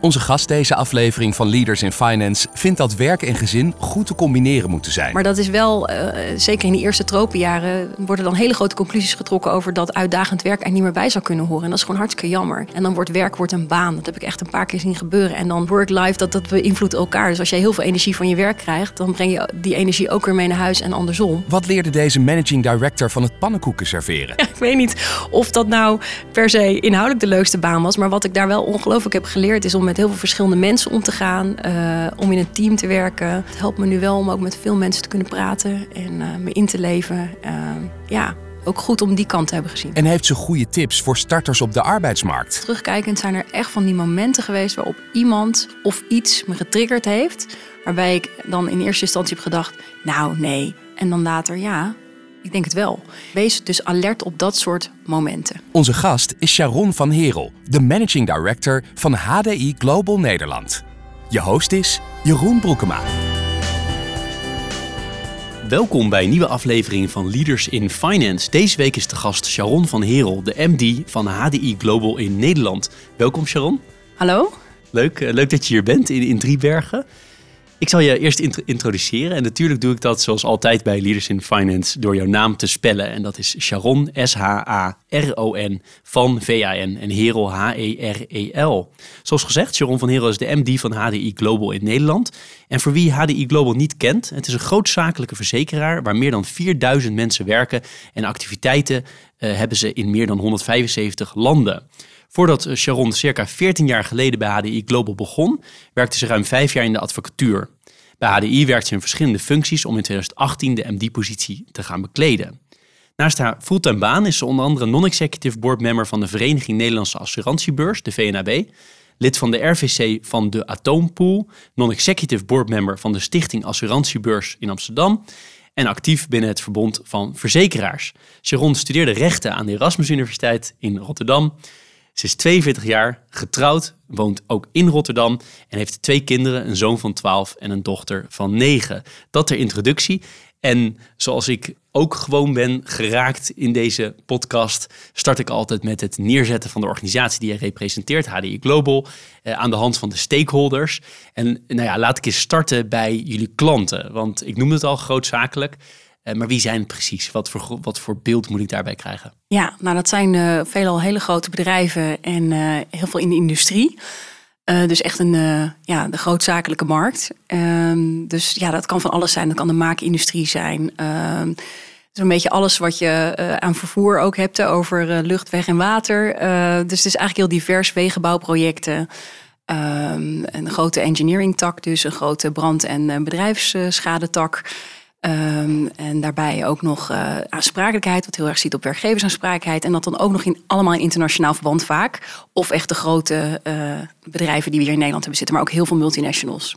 Onze gast deze aflevering van Leaders in Finance vindt dat werk en gezin goed te combineren moeten zijn. Maar dat is wel, uh, zeker in die eerste tropenjaren, worden dan hele grote conclusies getrokken over dat uitdagend werk er niet meer bij zou kunnen horen. En dat is gewoon hartstikke jammer. En dan wordt werk wordt een baan. Dat heb ik echt een paar keer zien gebeuren. En dan work-life, dat, dat beïnvloedt elkaar. Dus als jij heel veel energie van je werk krijgt, dan breng je die energie ook weer mee naar huis en andersom. Wat leerde deze managing director van het pannenkoeken serveren? Ja, ik weet niet of dat nou per se inhoudelijk de leukste baan was. Maar wat ik daar wel ongelooflijk heb geleerd is om met heel veel verschillende mensen om te gaan, uh, om in een team te werken. Het helpt me nu wel om ook met veel mensen te kunnen praten en uh, me in te leven. Uh, ja, ook goed om die kant te hebben gezien. En heeft ze goede tips voor starters op de arbeidsmarkt? Terugkijkend zijn er echt van die momenten geweest waarop iemand of iets me getriggerd heeft. Waarbij ik dan in eerste instantie heb gedacht, nou nee. En dan later, ja, ik denk het wel. Wees dus alert op dat soort momenten. Onze gast is Sharon van Herel, de managing director van HDI Global Nederland. Je host is Jeroen Broekema. Welkom bij een nieuwe aflevering van Leaders in Finance. Deze week is de gast Sharon van Herel, de MD van HDI Global in Nederland. Welkom Sharon. Hallo. Leuk, leuk dat je hier bent in, in Driebergen. Ik zal je eerst introduceren. En natuurlijk doe ik dat zoals altijd bij Leaders in Finance door jouw naam te spellen. En dat is Sharon, S-H-A-R-O-N, van V-A-N en Herel, H-E-R-E-L. Zoals gezegd, Sharon van Herel is de MD van HDI Global in Nederland. En voor wie HDI Global niet kent, het is een grootzakelijke verzekeraar waar meer dan 4000 mensen werken. En activiteiten uh, hebben ze in meer dan 175 landen. Voordat Sharon circa 14 jaar geleden bij HDI Global begon, werkte ze ruim vijf jaar in de advocatuur. Bij HDI werkte ze in verschillende functies om in 2018 de MD-positie te gaan bekleden. Naast haar fulltime baan is ze onder andere non-executive board member van de Vereniging Nederlandse Assurantiebeurs, de VNAB, lid van de RVC van de Atoompool, non-executive board member van de Stichting Assurantiebeurs in Amsterdam en actief binnen het Verbond van Verzekeraars. Sharon studeerde rechten aan de Erasmus Universiteit in Rotterdam ze is 42 jaar, getrouwd, woont ook in Rotterdam en heeft twee kinderen, een zoon van 12 en een dochter van 9. Dat ter introductie. En zoals ik ook gewoon ben geraakt in deze podcast, start ik altijd met het neerzetten van de organisatie die je representeert, HDI Global, eh, aan de hand van de stakeholders. En nou ja, laat ik eens starten bij jullie klanten, want ik noemde het al grootzakelijk. Eh, maar wie zijn het precies? Wat voor, wat voor beeld moet ik daarbij krijgen? Ja, nou dat zijn uh, veelal hele grote bedrijven en uh, heel veel in de industrie. dus echt een, ja, de grootzakelijke markt. Ehm, dus ja, dat kan van alles zijn. Dat kan de maakindustrie zijn. Ehm, dus een beetje alles wat je aan vervoer ook hebt over lucht, weg en water. dus het is eigenlijk heel divers wegenbouwprojecten. Um, een grote engineering tak, dus een grote brand- en bedrijfsschadetak. Um, en daarbij ook nog uh, aansprakelijkheid, wat heel erg ziet op werkgeversaansprakelijkheid. En dat dan ook nog in allemaal in internationaal verband vaak. Of echt de grote uh, bedrijven die we hier in Nederland hebben zitten, maar ook heel veel multinationals.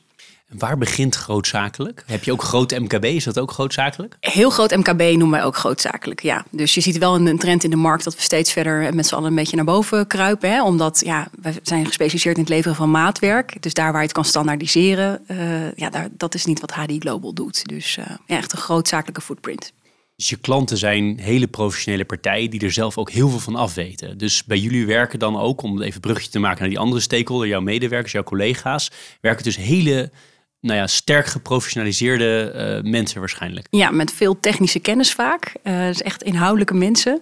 Waar begint grootzakelijk? Heb je ook groot MKB? Is dat ook grootzakelijk? Heel groot MKB noemen wij ook grootzakelijk, ja. Dus je ziet wel een trend in de markt dat we steeds verder met z'n allen een beetje naar boven kruipen. Hè? Omdat ja, we zijn gespecialiseerd in het leveren van maatwerk. Dus daar waar je het kan standaardiseren, uh, ja, daar, dat is niet wat HDI Global doet. Dus uh, ja, echt een grootzakelijke footprint. Dus je klanten zijn hele professionele partijen die er zelf ook heel veel van afweten. Dus bij jullie werken dan ook, om even een brugje te maken naar die andere stakeholder, jouw medewerkers, jouw collega's, werken dus hele nou ja, sterk geprofessionaliseerde uh, mensen waarschijnlijk. Ja, met veel technische kennis vaak. Uh, dus echt inhoudelijke mensen.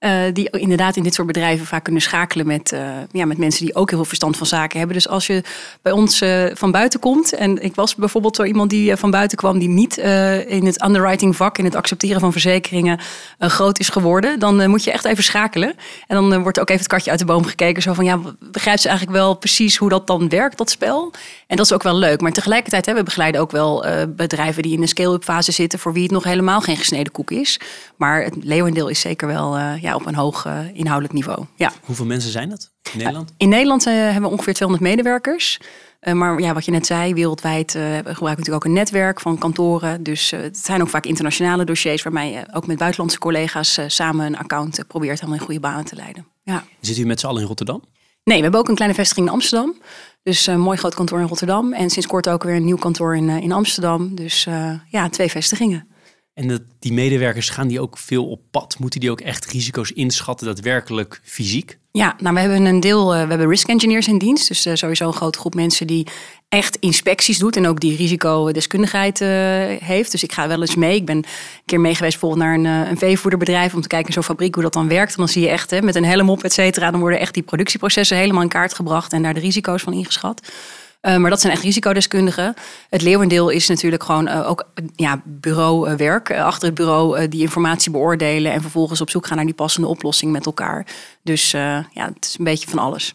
Uh, die inderdaad in dit soort bedrijven vaak kunnen schakelen met, uh, ja, met mensen die ook heel veel verstand van zaken hebben. Dus als je bij ons uh, van buiten komt, en ik was bijvoorbeeld zo iemand die van buiten kwam, die niet in het underwriting vak, in het accepteren van verzekeringen, groot is geworden, dan moet je echt even schakelen. En dan wordt ook even het katje uit de boom gekeken. Zo van ja, begrijpt ze eigenlijk wel precies hoe dat dan werkt, dat spel? En dat is ook wel leuk. Maar tegelijkertijd hebben we begeleiden ook wel bedrijven die in een scale-up fase zitten, voor wie het nog helemaal geen gesneden koek is. Maar het leeuwendeel is zeker wel ja, op een hoog uh, inhoudelijk niveau. Ja. Hoeveel mensen zijn dat in Nederland? in Nederland uh, hebben we ongeveer 200 medewerkers. maar ja, wat je net zei, wereldwijd uh, we gebruiken natuurlijk ook een netwerk van kantoren. Dus het zijn ook vaak internationale dossiers waarmee je ook met buitenlandse collega's samen een account probeert helemaal in goede banen te leiden. Ja. Zit u met z'n allen in Rotterdam? Nee, we hebben ook een kleine vestiging in Amsterdam. Dus een mooi groot kantoor in Rotterdam. En sinds kort ook weer een nieuw kantoor in, in Amsterdam. Dus ja, twee vestigingen. En dat, die medewerkers, gaan die ook veel op pad? Moeten die ook echt risico's inschatten, daadwerkelijk fysiek? Ja, nou we hebben een deel, uh, we hebben risk engineers in dienst. Dus uh, sowieso een grote groep mensen die echt inspecties doet en ook die risicodeskundigheid uh, heeft. Dus ik ga wel eens mee. Ik ben een keer mee geweest bijvoorbeeld naar een, een veevoederbedrijf om te kijken in zo'n fabriek hoe dat dan werkt. En dan zie je echt hè, met een helm op, et cetera, dan worden echt die productieprocessen helemaal in kaart gebracht en daar de risico's van ingeschat. Uh, maar dat zijn echt risicodeskundigen. Het leeuwendeel is natuurlijk gewoon uh, ook ja, bureauwerk. Achter het bureau die informatie beoordelen en vervolgens op zoek gaan naar die passende oplossing met elkaar. Dus ja, het is een beetje van alles.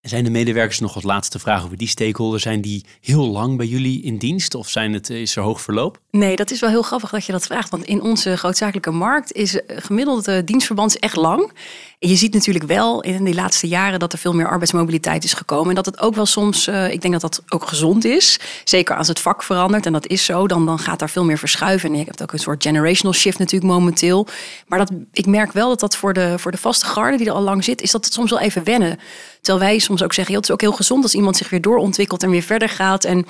Zijn de medewerkers nog wat laatste vraag over die stakeholder? Zijn die heel lang bij jullie in dienst of zijn het, is er hoog verloop? Nee, dat is wel heel grappig dat je dat vraagt. Want in onze grootzakelijke markt is gemiddeld dienstverband echt lang. En je ziet natuurlijk wel in die laatste jaren dat er veel meer arbeidsmobiliteit is gekomen. En dat het ook wel soms, uh, ik denk dat dat ook gezond is. Zeker als het vak verandert, en dat is zo, dan, dan gaat daar veel meer verschuiven. En je hebt ook een soort generational shift natuurlijk momenteel. Maar dat, ik merk wel dat dat voor de, voor de vaste garde die er al lang zit, is dat het soms wel even wennen. Terwijl wij soms ook zeggen, het is ook heel gezond als iemand zich weer doorontwikkelt en weer verder gaat. En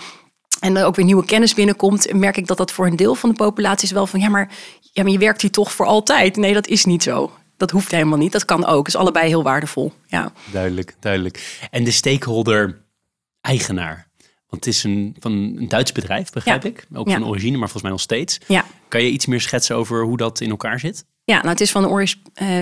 en er ook weer nieuwe kennis binnenkomt, merk ik dat dat voor een deel van de populatie is wel van ja, maar, ja, maar je werkt hier toch voor altijd. Nee, dat is niet zo dat hoeft helemaal niet. Dat kan ook. Het is allebei heel waardevol. Ja. Duidelijk, duidelijk. En de stakeholder-eigenaar. Want het is een, van een Duits bedrijf, begrijp ik. Ook van origine, maar volgens mij nog steeds. Ja. Kan je iets meer schetsen over hoe dat in elkaar zit? Ja, nou het is van uh,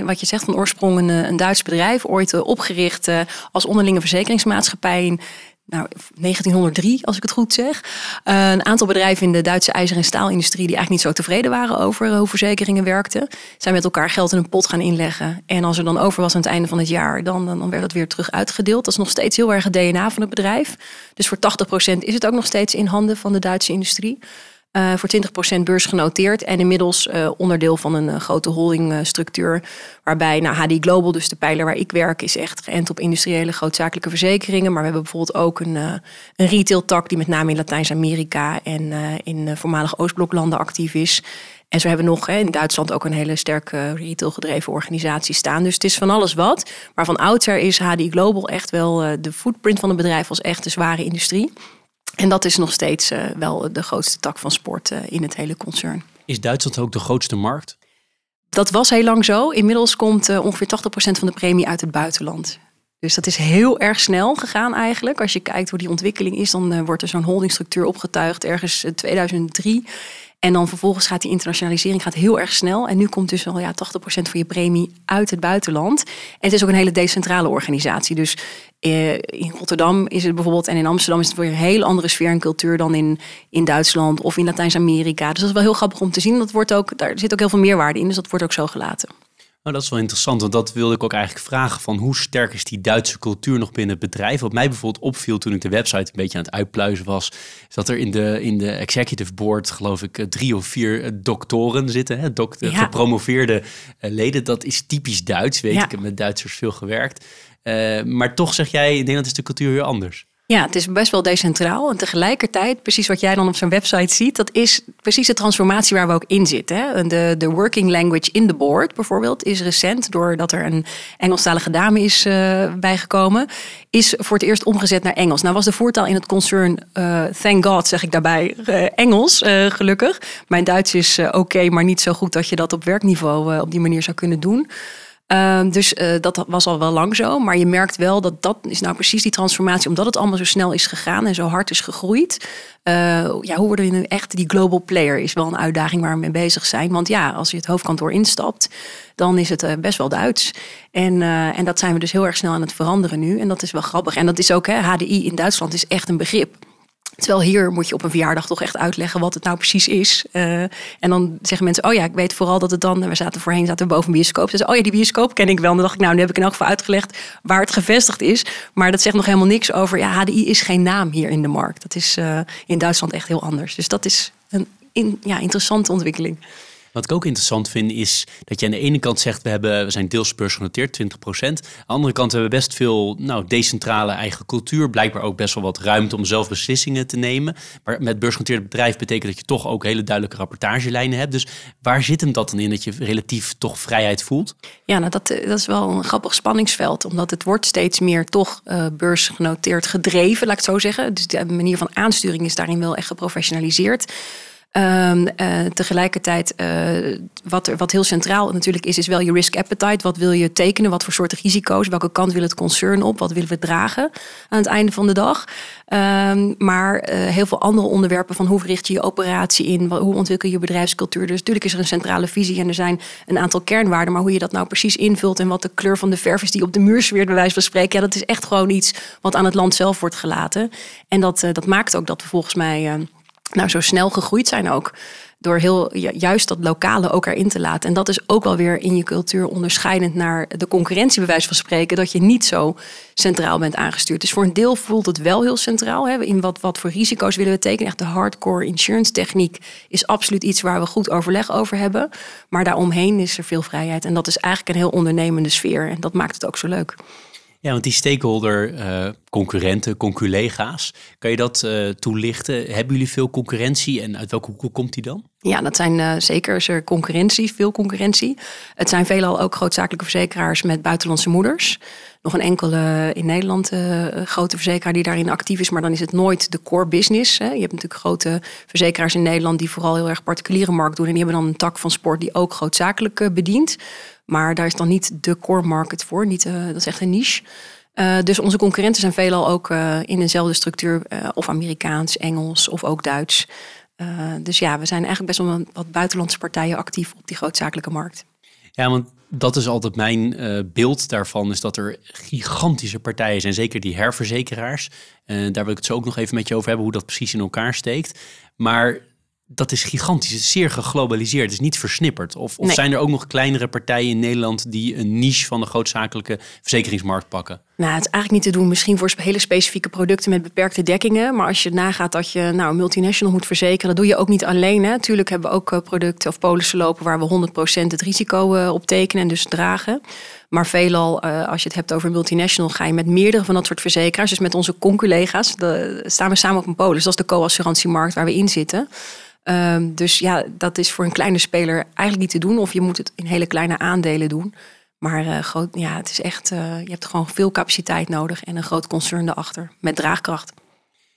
wat je zegt van oorsprong een, een Duits bedrijf, ooit uh, opgericht uh, als onderlinge verzekeringsmaatschappij in nou, 1903, als ik het goed zeg. Uh, een aantal bedrijven in de Duitse ijzer- en staalindustrie die eigenlijk niet zo tevreden waren over hoe verzekeringen werkten, zijn met elkaar geld in een pot gaan inleggen. En als er dan over was aan het einde van het jaar, dan, dan werd dat weer terug uitgedeeld. Dat is nog steeds heel erg het DNA van het bedrijf. Dus voor 80% is het ook nog steeds in handen van de Duitse industrie. Uh, voor 20% beursgenoteerd en inmiddels uh, onderdeel van een uh, grote holdingstructuur. waarbij nou, HD Global, dus de pijler waar ik werk, is echt geënt op industriële grootzakelijke verzekeringen. Maar we hebben bijvoorbeeld ook een, een retail-tak die met name in Latijns-Amerika en in voormalige Oostbloklanden actief is. En zo hebben we nog in Duitsland ook een hele sterke retail gedreven organisatie staan. Dus het is van alles wat. Maar van oudsher is HD Global echt wel de footprint van het bedrijf als echt de zware industrie. En dat is nog steeds uh, wel de grootste tak van sport uh, in het hele concern. Is Duitsland ook de grootste markt? Dat was heel lang zo. Inmiddels komt uh, ongeveer 80% van de premie uit het buitenland. Dus dat is heel erg snel gegaan eigenlijk. Als je kijkt hoe die ontwikkeling is, dan wordt er zo'n holdingstructuur opgetuigd ergens 2003. En dan vervolgens gaat die internationalisering gaat heel erg snel. En nu komt dus al ja, 80% van je premie uit het buitenland. En het is ook een hele decentrale organisatie. Dus eh, in Rotterdam is het bijvoorbeeld, en in Amsterdam is het weer een hele andere sfeer en cultuur dan in, in Duitsland of in Latijns-Amerika. Dus dat is wel heel grappig om te zien. Dat wordt ook, daar zit ook heel veel meerwaarde in, dus dat wordt ook zo gelaten. Nou, dat is wel interessant, want dat wilde ik ook eigenlijk vragen van hoe sterk is die Duitse cultuur nog binnen het bedrijf? Wat mij bijvoorbeeld opviel toen ik de website een beetje aan het uitpluizen was, is dat er in de, in de executive board geloof ik eh, drie of vier eh, doktoren zitten, hè, dokter, gepromoveerde leden. Dat is typisch Duits, weet ik. Ik heb met Duitsers veel gewerkt. Uh, maar toch zeg jij, in Nederland is de cultuur weer anders. Ja, het is best wel decentraal. En tegelijkertijd, precies wat jij dan op zo'n website ziet, dat is precies de transformatie waar we ook in zitten. De, de working language in the board bijvoorbeeld is recent, doordat er een Engelstalige dame is uh, bijgekomen, is voor het eerst omgezet naar Engels. Nou was de voertaal in het concern, uh, thank God zeg ik daarbij, uh, Engels, gelukkig. Mijn Duits is oké, maar niet zo goed dat je dat op werkniveau op die manier zou kunnen doen. Uh, dus uh, dat was al wel lang zo. Maar je merkt wel dat dat is nou precies die transformatie. Omdat het allemaal zo snel is gegaan en zo hard is gegroeid. Uh, ja, hoe worden we nu echt die global player? Is wel een uitdaging waar we mee bezig zijn. Want ja, als je het hoofdkantoor instapt, dan is het uh, best wel Duits. En, en dat zijn we dus heel erg snel aan het veranderen nu. En dat is wel grappig. En dat is ook, hè, HDI in Duitsland is echt een begrip. Terwijl hier moet je op een verjaardag toch echt uitleggen wat het nou precies is. Uh, en dan zeggen mensen, oh ja, ik weet vooral dat het dan... We zaten voorheen, zaten we boven een bioscoop. Dus oh ja, die bioscoop ken ik wel. En dan dacht ik, nou, nu heb ik in elk geval uitgelegd waar het gevestigd is. Maar dat zegt nog helemaal niks over... Ja, HDI is geen naam hier in de markt. Dat is uh, in Duitsland echt heel anders. Dus dat is een in, ja, interessante ontwikkeling. Wat ik ook interessant vind is dat je aan de ene kant zegt we, hebben, we zijn deels beursgenoteerd, 20%. Aan de andere kant hebben we best veel nou, decentrale eigen cultuur. Blijkbaar ook best wel wat ruimte om zelf beslissingen te nemen. Maar met beursgenoteerd bedrijf betekent dat je toch ook hele duidelijke rapportagelijnen hebt. Dus waar zit hem dat dan in dat je relatief toch vrijheid voelt? Ja, nou dat, dat is wel een grappig spanningsveld. Omdat het wordt steeds meer toch uh, beursgenoteerd gedreven, laat ik het zo zeggen. Dus de manier van aansturing is daarin wel echt geprofessionaliseerd. Um, uh, tegelijkertijd, uh, wat, er, wat heel centraal natuurlijk is, is wel je risk appetite. Wat wil je tekenen? Wat voor soorten risico's? Welke kant wil het concern op? Wat willen we dragen aan het einde van de dag? Um, maar uh, heel veel andere onderwerpen van hoe richt je je operatie in? Hoe ontwikkel je bedrijfscultuur? Dus natuurlijk is er een centrale visie en er zijn een aantal kernwaarden. Maar hoe je dat nou precies invult en wat de kleur van de verf is die op de muur zweert, bij wijze van spreken. Ja, dat is echt gewoon iets wat aan het land zelf wordt gelaten. En dat, dat maakt ook dat we volgens mij nou zo snel gegroeid zijn ook. Door heel juist dat lokale ook erin te laten. En dat is ook wel weer in je cultuur onderscheidend naar de concurrentie, bij wijze van spreken. Dat je niet zo centraal bent aangestuurd. Dus voor een deel voelt het wel heel centraal. Hè? In wat, wat voor risico's willen we tekenen? Echt de hardcore insurance techniek is absoluut iets waar we goed overleg over hebben. Maar daaromheen is er veel vrijheid. En dat is eigenlijk een heel ondernemende sfeer. En dat maakt het ook zo leuk. Ja, want die stakeholder, uh, concurrenten, conculega's, kan je dat uh, toelichten? Hebben jullie veel concurrentie en uit welke hoeken komt die dan? Ja, dat zijn uh, zeker is er concurrentie, veel concurrentie. Het zijn veelal ook grootzakelijke verzekeraars met buitenlandse moeders. Nog een enkele in Nederland grote verzekeraar die daarin actief is, maar dan is het nooit de core business. Hè. Je hebt natuurlijk grote verzekeraars in Nederland die vooral heel erg particuliere markt doen. En die hebben dan een tak van sport die ook grootzakelijk bedient. Maar daar is dan niet de core market voor. Niet, uh, dat is echt een niche. Uh, dus onze concurrenten zijn veelal ook uh, in dezelfde structuur, of Amerikaans, Engels of ook Duits. dus ja, we zijn eigenlijk best wel wat buitenlandse partijen actief op die grootzakelijke markt. Ja, want dat is altijd mijn beeld daarvan, is dat er gigantische partijen zijn, zeker die herverzekeraars. daar wil ik het zo ook nog even met je over hebben, hoe dat precies in elkaar steekt. Maar dat is gigantisch. Het is zeer geglobaliseerd. Het is niet versnipperd. Of, of zijn er ook nog kleinere partijen in Nederland die een niche van de grootzakelijke verzekeringsmarkt pakken? Nou, het is eigenlijk niet te doen. Misschien voor hele specifieke producten met beperkte dekkingen. Maar als je nagaat dat je nou, een multinational moet verzekeren, dat doe je ook niet alleen. Hè. Tuurlijk hebben we ook eh, producten of polissen lopen waar we 100% het risico uh, op tekenen en dus dragen. Maar veelal, uh, als je het hebt over multinational, ga je met meerdere van dat soort verzekeraars. Dus met onze conculega's, staan we samen op een polis. Dat is de co-assurantiemarkt waar we in zitten. Um, dus ja, dat is voor een kleine speler eigenlijk niet te doen. Of je moet het in hele kleine aandelen doen. Maar uh, groot, ja, het is echt, uh, je hebt gewoon veel capaciteit nodig en een groot concern erachter met draagkracht.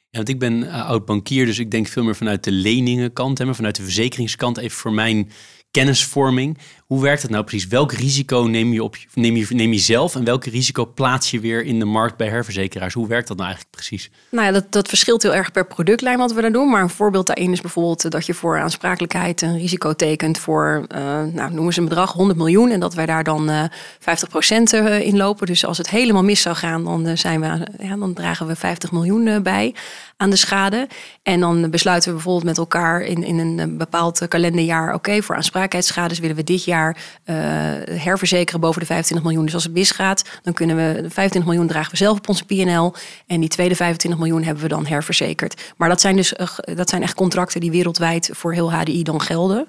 Ja, want ik ben uh, oud bankier, dus ik denk veel meer vanuit de leningenkant, hè, maar vanuit de verzekeringskant. Even voor mijn kennisvorming. Hoe werkt het nou precies? Welk risico neem je, op, neem, je, neem je zelf en welk risico plaats je weer in de markt bij herverzekeraars? Hoe werkt dat nou eigenlijk precies? Nou ja, dat, dat verschilt heel erg per productlijn wat we daar doen. Maar een voorbeeld daarin is bijvoorbeeld dat je voor aansprakelijkheid een risico tekent voor, uh, nou, noemen ze een bedrag 100 miljoen. En dat wij daar dan uh, 50% in lopen. Dus als het helemaal mis zou gaan, dan, zijn we, ja, dan dragen we 50 miljoen bij aan de schade. En dan besluiten we bijvoorbeeld met elkaar in, in een bepaald kalenderjaar: oké, voor aansprakelijkheidsschades willen we dit jaar uh, herverzekeren boven de 25 miljoen. Dus als het misgaat, dan kunnen we 25 miljoen dragen we zelf op onze PNL. En die tweede 25 miljoen hebben we dan herverzekerd. Maar dat zijn dus uh, dat zijn echt contracten die wereldwijd voor heel HDI dan gelden.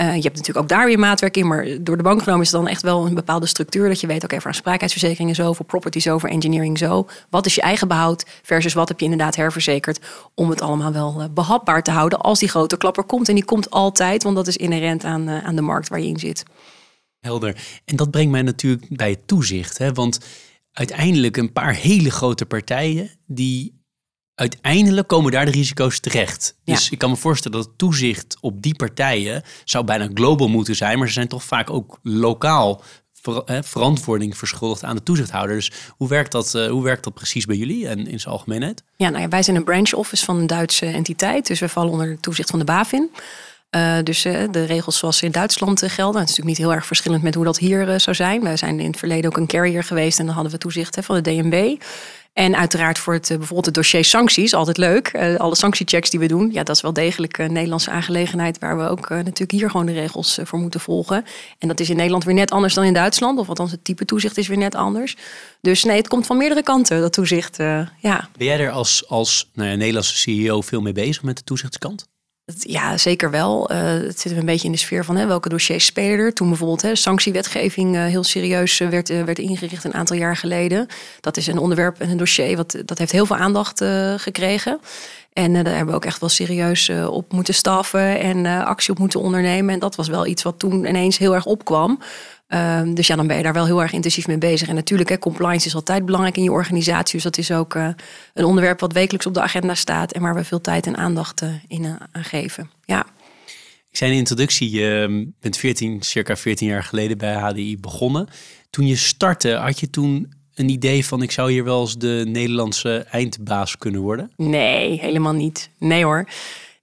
Uh, je hebt natuurlijk ook daar weer maatwerk in, maar door de bank genomen is het dan echt wel een bepaalde structuur. Dat je weet, oké, okay, voor aansprakelijkheidsverzekeringen zo, voor property zo, voor engineering zo. Wat is je eigen behoud versus wat heb je inderdaad herverzekerd om het allemaal wel uh, behapbaar te houden als die grote klapper komt. En die komt altijd, want dat is inherent aan, uh, aan de markt waar je in zit. Helder. En dat brengt mij natuurlijk bij het toezicht. Hè? Want uiteindelijk een paar hele grote partijen die uiteindelijk komen daar de risico's terecht. Dus ja. ik kan me voorstellen dat toezicht op die partijen zou bijna global moeten zijn, maar ze zijn toch vaak ook lokaal ver, verantwoording verschuldigd aan de toezichthouder. Dus hoe werkt dat, uh, hoe werkt dat precies bij jullie en in zijn algemeenheid? Ja, nou ja, wij zijn een branch office van een Duitse entiteit, dus we vallen onder het toezicht van de BaFin. Uh, dus uh, de regels zoals in Duitsland uh, gelden. Het is natuurlijk niet heel erg verschillend met hoe dat hier zou zijn. Wij zijn in het verleden ook een carrier geweest en dan hadden we toezicht hè, van de DNB. En uiteraard voor het, bijvoorbeeld het dossier sancties, altijd leuk. alle sanctiechecks die we doen, ja, dat is wel degelijk een Nederlandse aangelegenheid waar we ook natuurlijk hier gewoon de regels voor moeten volgen. En dat is in Nederland weer net anders dan in Duitsland, of althans het type toezicht is weer net anders. Dus nee, het komt van meerdere kanten, dat toezicht. ja. Ben jij er als, als nou ja, Nederlandse CEO veel mee bezig met de toezichtskant? Ja, zeker wel. Uh, het zit een beetje in de sfeer van hè, welke dossiers spelen er. Toen bijvoorbeeld hè, sanctiewetgeving uh, heel serieus uh, werd, werd ingericht een aantal jaar geleden. Dat is een onderwerp en een dossier wat dat heeft heel veel aandacht gekregen. En daar hebben we ook echt wel serieus op moeten staffen en actie op moeten ondernemen. En dat was wel iets wat toen ineens heel erg opkwam. Um, dus ja, dan ben je daar wel heel erg intensief mee bezig. En natuurlijk, hè, compliance is altijd belangrijk in je organisatie. Dus dat is ook uh, een onderwerp wat wekelijks op de agenda staat en waar we veel tijd en aandacht uh, in uh, aan geven. Ja. Ik zei in de introductie, je bent 14, circa 14 jaar geleden bij HDI begonnen. Toen je startte, had je toen een idee van ik zou hier wel eens de Nederlandse eindbaas kunnen worden? Nee, helemaal niet. Nee hoor.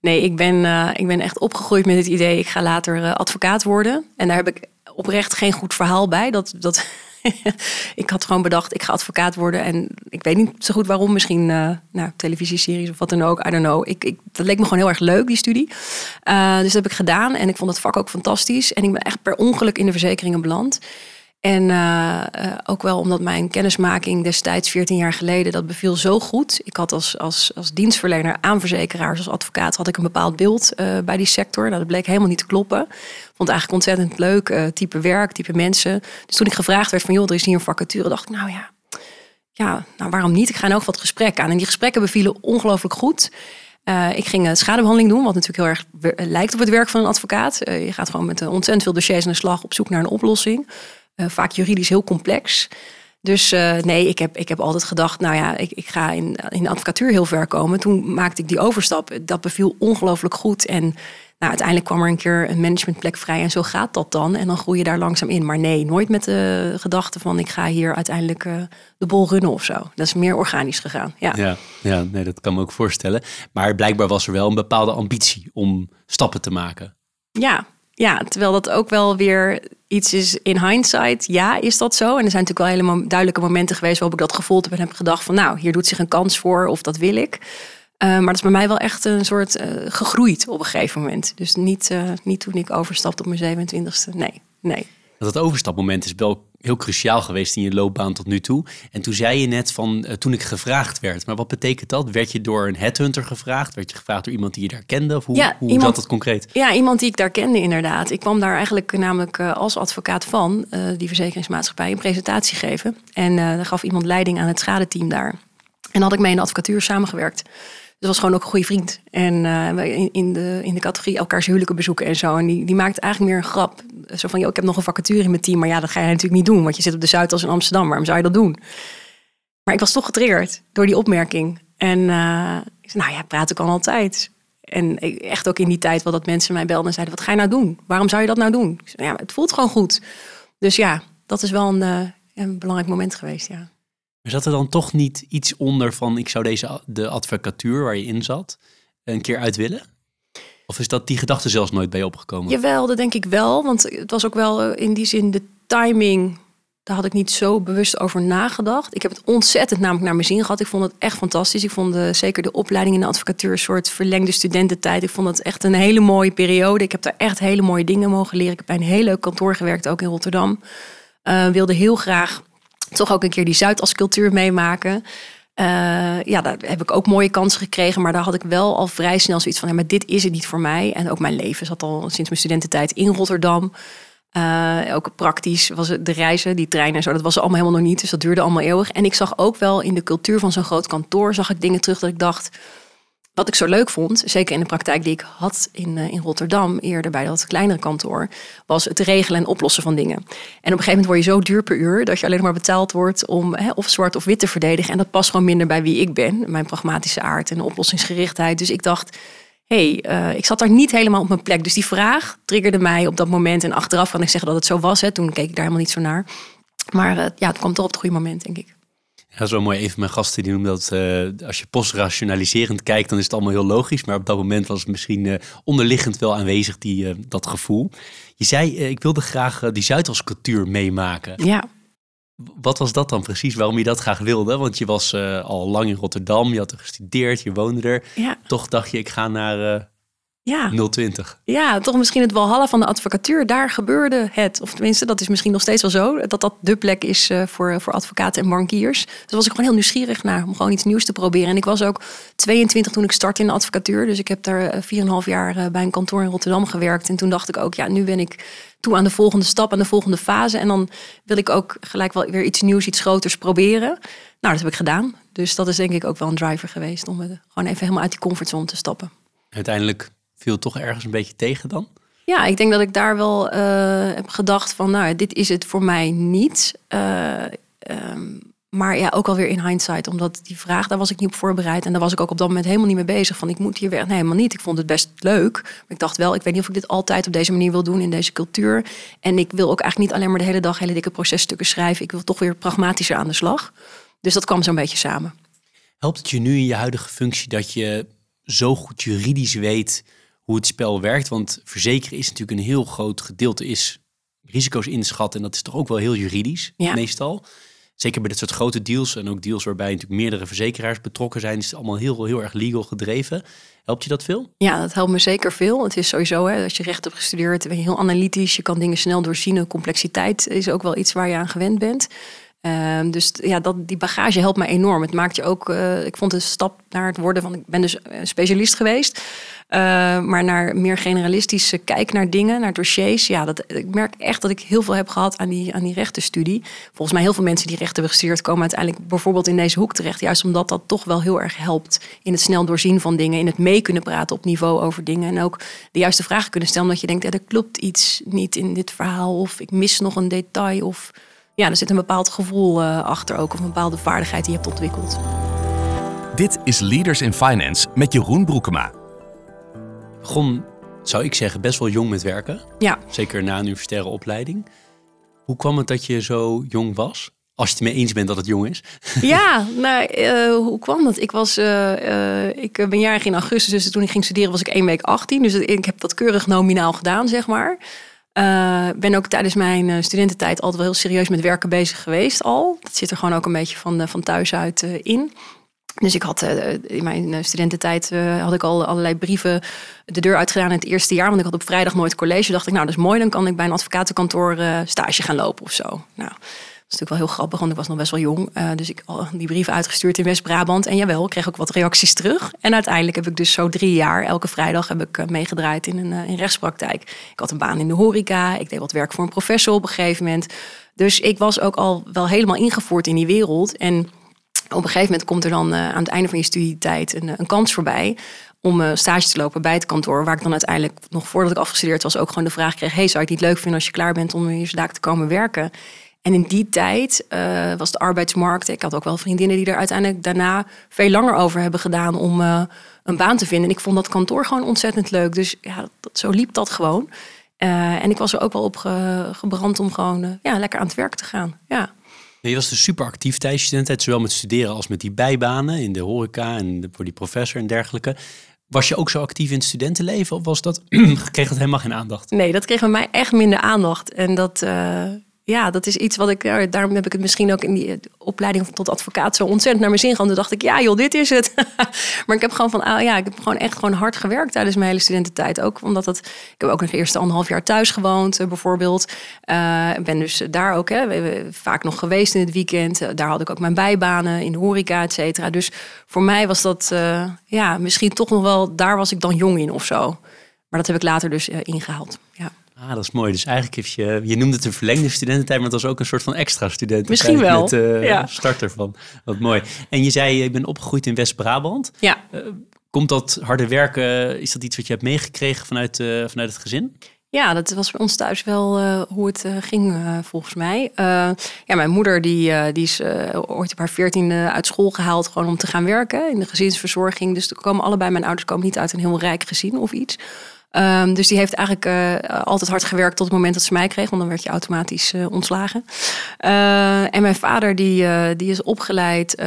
Nee, ik ben, ik ben echt opgegroeid met het idee, ik ga later advocaat worden. En daar heb ik oprecht geen goed verhaal bij. Dat, dat ik had gewoon bedacht, ik ga advocaat worden. En ik weet niet zo goed waarom. Misschien uh, nou, televisieseries of wat dan ook. I don't know. Ik, ik, dat leek me gewoon heel erg leuk, die studie. Uh, dus dat heb ik gedaan. En ik vond het vak ook fantastisch. En ik ben echt per ongeluk in de verzekeringen beland. En uh, ook wel omdat mijn kennismaking destijds, 14 jaar geleden, dat beviel zo goed. Ik had als, als, als dienstverlener aan verzekeraars, als advocaat, had ik een bepaald beeld uh, bij die sector. Nou, dat bleek helemaal niet te kloppen. Vond eigenlijk ontzettend leuk, type werk, type mensen. Dus toen ik gevraagd werd van, joh, er is hier een vacature, dacht ik, nou ja, ja, nou waarom niet? Ik ga nou ook wat gesprekken aan. En die gesprekken bevielen ongelooflijk goed. Ik ging schadebehandeling doen, wat natuurlijk heel erg lijkt op het werk van een advocaat. Je gaat gewoon met ontzettend veel dossiers aan de slag op zoek naar een oplossing. Uh, vaak juridisch heel complex. Dus uh, nee, ik heb, ik heb altijd gedacht, nou ja, ik, ik ga in, in de advocatuur heel ver komen. Toen maakte ik die overstap. Dat beviel ongelooflijk goed. En nou, uiteindelijk kwam er een keer een managementplek vrij. En zo gaat dat dan. En dan groei je daar langzaam in. Maar nee, nooit met de gedachte van ik ga hier uiteindelijk uh, de bol runnen of zo. Dat is meer organisch gegaan. Ja, ja, ja nee, dat kan me ook voorstellen. Maar blijkbaar was er wel een bepaalde ambitie om stappen te maken. Ja, ja, terwijl dat ook wel weer iets is in hindsight. Ja, is dat zo? En er zijn natuurlijk wel helemaal duidelijke momenten geweest waarop ik dat gevoeld heb en heb gedacht van nou, hier doet zich een kans voor of dat wil ik. Uh, maar dat is bij mij wel echt een soort uh, gegroeid op een gegeven moment. Dus niet, uh, niet toen ik overstapte op mijn 27ste. Nee, nee. Dat overstapmoment is wel heel cruciaal geweest in je loopbaan tot nu toe. En toen zei je net van toen ik gevraagd werd. Maar wat betekent dat? Werd je door een headhunter gevraagd? Werd je gevraagd door iemand die je daar kende? Of hoe, ja, hoe iemand, zat dat concreet? Ja, iemand die ik daar kende inderdaad. Ik kwam daar eigenlijk namelijk als advocaat van die verzekeringsmaatschappij een presentatie geven. En daar gaf iemand leiding aan het schadeteam daar. En had ik mee in de advocatuur samengewerkt. Was gewoon ook een goede vriend. En uh, in, de, in de categorie elkaars huwelijken bezoeken en zo. En die, die maakt eigenlijk meer een grap. Zo van, joh, ik heb nog een vacature in mijn team. Maar ja, dat ga je natuurlijk niet doen. Want je zit op de Zuidas in Amsterdam. Waarom zou je dat doen? Maar ik was toch getriggerd door die opmerking. En uh, ik zei, nou ja, praten kan altijd. En echt ook in die tijd wel dat mensen mij belden en zeiden... wat ga je nou doen? Waarom zou je dat nou doen? Ik zei, ja, het voelt gewoon goed. Dus ja, dat is wel een, uh, een belangrijk moment geweest, ja. Maar zat er dan toch niet iets onder van ik zou deze de advocatuur waar je in zat een keer uit willen? Of is dat die gedachte zelfs nooit bij opgekomen? Jawel, dat denk ik wel. Want het was ook wel eh, in die zin de timing. Daar had ik niet zo bewust over nagedacht. Ik heb het ontzettend namelijk naar mijn zin gehad. Ik vond het echt fantastisch. Ik vond zeker de opleiding in de advocatuur een soort verlengde studententijd. Ik vond het echt een hele mooie periode. Ik heb daar echt hele mooie dingen mogen leren. Ik heb bij een heel leuk kantoor gewerkt, ook in Rotterdam. Uh, wilde heel graag toch ook een keer die Zuidas-cultuur meemaken. Uh, ja, daar heb ik ook mooie kansen gekregen. Maar daar had ik wel al vrij snel zoiets van: ja, maar dit is het niet voor mij. En ook mijn leven zat al sinds mijn studententijd in Rotterdam. Uh, ook praktisch was het de reizen, die treinen en zo, dat was allemaal helemaal nog niet. Dus dat duurde allemaal eeuwig. En ik zag ook wel in de cultuur van zo'n groot kantoor, zag ik dingen terug dat ik dacht, wat ik zo leuk vond, zeker in de praktijk die ik had in, uh, in Rotterdam, eerder bij dat kleinere kantoor, was het regelen en oplossen van dingen. En op een gegeven moment word je zo duur per uur dat je alleen maar betaald wordt om of zwart of wit te verdedigen. En dat past gewoon minder bij wie ik ben, mijn pragmatische aard en oplossingsgerichtheid. Dus ik dacht, hé, hey, uh, ik zat daar niet helemaal op mijn plek. Dus die vraag triggerde mij op dat moment. En achteraf kan ik zeggen dat het zo was. Toen keek ik daar helemaal niet zo naar. Maar uh, ja, het kwam toch op het goede moment, denk ik. Ja, wel mooi. Even mijn gasten die noemen dat uh, als je postrationaliserend kijkt, dan is het allemaal heel logisch. Maar op dat moment was het misschien uh, onderliggend wel aanwezig, die, uh, dat gevoel. Je zei, ik wilde graag die Zuidascultuur meemaken. Ja. Wat was dat dan precies? Waarom je dat graag wilde? Want je was al lang in Rotterdam, je had er gestudeerd, je woonde er. Ja. Toch dacht je, ik ga naar Ja, 020. ja, toch misschien het walhalla van de advocatuur. Daar gebeurde het. Of tenminste, dat is misschien nog steeds wel zo. Dat dat de plek is eh, voor, voor advocaten en bankiers. Dus was ik gewoon heel nieuwsgierig naar om gewoon iets nieuws te proberen. En ik was ook 22 toen ik startte in de advocatuur. Dus ik heb daar eh, 4,5 jaar eh, bij een kantoor in Rotterdam gewerkt. En toen dacht ik ook, ja, nu ben ik toe aan de volgende stap, aan de volgende fase. En dan wil ik ook gelijk wel weer iets nieuws, iets groters proberen. Nou, dat heb ik gedaan. Dus dat is denk ik ook wel een driver geweest om eh, gewoon even helemaal uit die comfortzone te stappen. Uiteindelijk viel toch ergens een beetje tegen dan? Ja, ik denk dat ik daar wel eh, heb gedacht van, nou, dit is het voor mij niet. Eh, ehm, maar ja, ook alweer in hindsight, omdat die vraag, daar was ik niet op voorbereid. En daar was ik ook op dat moment helemaal niet mee bezig. Van, ik moet hier weg. Nee, helemaal niet. Ik vond het best leuk. Maar ik dacht wel, ik weet niet of ik dit altijd op deze manier wil doen in deze cultuur. En ik wil ook eigenlijk niet alleen maar de hele dag hele dikke processtukken schrijven. Ik wil toch weer pragmatischer aan de slag. Dus dat kwam zo'n beetje samen. Helpt het je nu in je huidige functie dat je zo goed juridisch weet hoe het spel werkt? Want verzekeren is natuurlijk een heel groot gedeelte is risico's inschatten. En dat is toch ook wel heel juridisch Ja. meestal. Zeker bij dit soort grote deals en ook deals waarbij natuurlijk meerdere verzekeraars betrokken zijn. is het allemaal heel, heel erg legal gedreven. Helpt je dat veel? Ja, dat helpt me zeker veel. Het is sowieso, hè, als je recht hebt gestudeerd, ben je heel analytisch. Je kan dingen snel doorzien. En complexiteit is ook wel iets waar je aan gewend bent. Ehm, dus ja, dat, die bagage helpt me enorm. Het maakt je ook, eh, ik vond een stap naar het worden van, ik ben dus eh, specialist geweest. eh, maar naar meer generalistische kijk naar dingen, naar dossiers. Ja, dat, ik merk echt dat ik heel veel heb gehad aan die, aan die rechtenstudie. Volgens mij heel veel mensen die rechten hebben komen uiteindelijk bijvoorbeeld in deze hoek terecht. Juist omdat dat toch wel heel erg helpt in het snel doorzien van dingen. In het mee kunnen praten op niveau over dingen. En ook de juiste vragen kunnen stellen. Omdat je denkt, ja, er klopt iets niet in dit verhaal. Of ik mis nog een detail. Of ja, er zit een bepaald gevoel eh, achter ook. Of een bepaalde vaardigheid die je hebt ontwikkeld. Dit is Leaders in Finance met Jeroen Broekema. Begon, zou ik zeggen, best wel jong met werken. Ja, Zeker na een universitaire opleiding. Hoe kwam het dat je zo jong was? Als je het mee eens bent dat het jong is. Ja, nou, eh, hoe kwam dat? Ik, was, eh, eh, ik ben jarig in augustus, dus toen ik ging studeren was ik één week 18. Dus ik heb dat keurig nominaal gedaan, zeg maar. Eh, ben ook tijdens mijn eh, studententijd altijd wel heel serieus met werken bezig geweest al. Dat zit er gewoon ook een beetje van, eh, van thuis uit in. Dus ik had in mijn studententijd had ik al allerlei brieven de deur uitgedaan in het eerste jaar. Want ik had op vrijdag nooit college. Dacht ik, nou dat is mooi, dan kan ik bij een advocatenkantoor stage gaan lopen of zo. Nou, is natuurlijk wel heel grappig, want ik was nog best wel jong. Eh, dus ik had die brieven uitgestuurd in West-Brabant. En jawel, ik kreeg ook wat reacties terug. En uiteindelijk heb ik dus zo drie jaar, elke vrijdag heb ik eh, meegedraaid in een in in rechtspraktijk. Ik had een baan in de horeca. Ik deed wat werk voor een professor op een gegeven moment. Dus ik was ook al wel helemaal ingevoerd in die wereld. En op een gegeven moment komt er dan eh, aan het einde van je studietijd een, eh, een kans voorbij om eh, stage te lopen bij het kantoor. Waar ik dan uiteindelijk, nog voordat ik afgestudeerd was, ook gewoon de vraag kreeg: hey, zou je het niet leuk vinden als je klaar bent om hier zaak te komen werken? En in die tijd eh, was de arbeidsmarkt. Ik had ook wel vriendinnen die er uiteindelijk daarna veel langer over hebben gedaan om eh, een baan te vinden. En ik vond dat kantoor gewoon ontzettend leuk. Dus ja, dat, zo liep dat gewoon. Eh, en ik was er ook wel op ge- gebrand om gewoon ja, lekker aan het werk te gaan. Ja. Je was dus super actief tijdens je studententijd, zowel met studeren als met die bijbanen in de horeca en de- voor die professor en dergelijke. Was je ook zo actief in het studentenleven of was dat, kreeg dat helemaal geen aandacht? Nee, dat kreeg bij mij echt minder aandacht. En dat, ja, dat is iets wat ik, ja, daarom heb ik het misschien ook in die eh, opleiding tot advocaat zo ontzettend naar mijn zin gehad. Toen dacht ik, ja joh, dit is het. maar ik heb gewoon van, ah, ja, ik heb gewoon echt gewoon hard gewerkt tijdens mijn hele studententijd. Ook omdat het, ik heb ook nog eerst anderhalf jaar thuis gewoond, eh, bijvoorbeeld. Eh, Ik ben dus daar ook hè, vaak nog geweest in het weekend. Eh, Daar had ik ook mijn bijbanen in de horeca, et cetera. Dus voor mij was dat, eh, ja, misschien toch nog wel, daar was ik dan jong in of zo. Maar dat heb ik later dus eh, ingehaald. Ja. Ah, dat is mooi. Dus eigenlijk heeft je, je noemde het een verlengde studententijd, maar het was ook een soort van extra studententijd. Misschien wel, Met eh ja. start ervan. Wat mooi. En je zei, ik ben opgegroeid in West-Brabant. Ja, Komt dat harde werken, is dat iets wat je hebt meegekregen vanuit, eh, vanuit het gezin? ja, dat was bij ons thuis wel eh, hoe het eh, ging, eh, volgens mij. Eh, ja, mijn moeder die, eh, die is eh, ooit op haar veertiende uit school gehaald... gewoon om te gaan werken in de gezinsverzorging. Dus er komen allebei, mijn ouders komen niet uit een heel rijk gezin of iets... Ehm, dus die heeft eigenlijk eh, altijd hard gewerkt tot het moment dat ze mij kreeg, want dan werd je automatisch eh, ontslagen. Eh, en mijn vader die, die is opgeleid,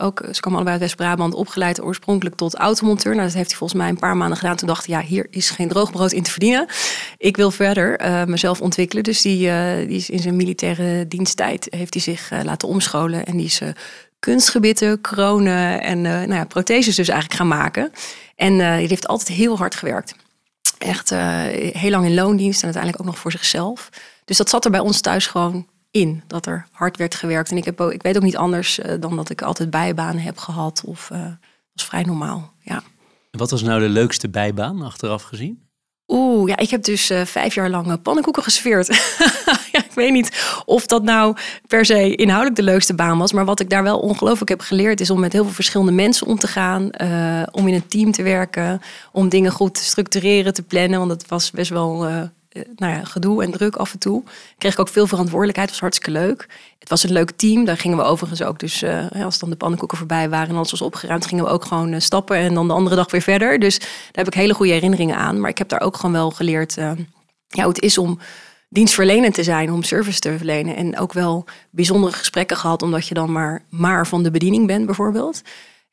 ook, ze kwamen allebei uit West-Brabant, opgeleid oorspronkelijk tot automonteur. Nou, dat heeft hij volgens mij een paar maanden gedaan. Toen dacht hij, ja, hier is geen droogbrood in te verdienen. Ik wil verder mezelf ontwikkelen. Dus die, die is in zijn militaire diensttijd heeft hij zich laten omscholen en die is kunstgebitten, kronen en uh, nou ja, protheses dus eigenlijk gaan maken. En uh, die heeft altijd heel hard gewerkt. Echt uh, heel lang in loondienst en uiteindelijk ook nog voor zichzelf. Dus dat zat er bij ons thuis gewoon in, dat er hard werd gewerkt. En ik, heb ook, ik weet ook niet anders dan dat ik altijd bijbanen heb gehad. Of was vrij normaal, ja. Wat was nou de leukste bijbaan achteraf gezien? Oeh, ja, ik heb dus uh, vijf jaar lang eh, pannenkoeken geserveerd. weet niet of dat nou per se inhoudelijk de leukste baan was. Maar wat ik daar wel ongelooflijk heb geleerd is om met heel veel verschillende mensen om te gaan. Uh, om in een team te werken. Om dingen goed te structureren, te plannen. Want het was best wel eh, nou ja, gedoe en druk af en toe. Kreeg ik ook veel verantwoordelijkheid, was hartstikke leuk. Het was een leuk team, daar gingen we overigens ook. Dus als dan de pannenkoeken voorbij waren en alles was opgeruimd, gingen we ook gewoon stappen en dan de andere dag weer verder. Dus daar heb ik hele goede herinneringen aan. Maar ik heb daar ook gewoon wel geleerd ja, het is om dienstverlenend te zijn, om service te verlenen. En ook wel bijzondere gesprekken gehad, omdat je dan maar, maar van de bediening bent bijvoorbeeld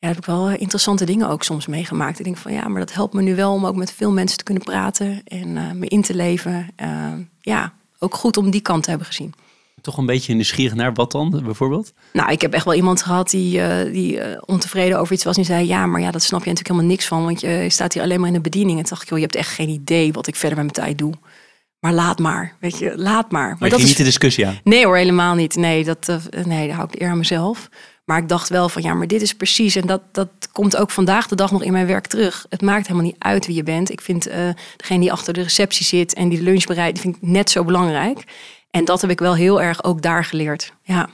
ja, heb ik wel interessante dingen ook soms meegemaakt. Ik denk van ja, maar dat helpt me nu wel om ook met veel mensen te kunnen praten en uh, me in te leven. Uh, ja, ook goed om die kant te hebben gezien. Toch een beetje nieuwsgierig naar wat dan bijvoorbeeld? Nou, ik heb echt wel iemand gehad die, uh, die ontevreden over iets was. En zei, ja, maar ja, dat snap je natuurlijk helemaal niks van. Want je staat hier alleen maar in de bediening. En toen dacht ik, joh, je hebt echt geen idee wat ik verder met mijn tijd doe. Maar laat maar, weet je, laat maar. Maar, dat is niet de discussie aan? Nee hoor, helemaal niet. Nee, dat, nee, daar hou ik eer aan mezelf. Maar ik dacht wel van ja, maar dit is precies. En dat, dat komt ook vandaag de dag nog in mijn werk terug. Het maakt helemaal niet uit wie je bent. Ik vind uh, degene die achter de receptie zit en die de lunch bereidt, vind ik net zo belangrijk. En dat heb ik wel heel erg ook daar geleerd. Ja,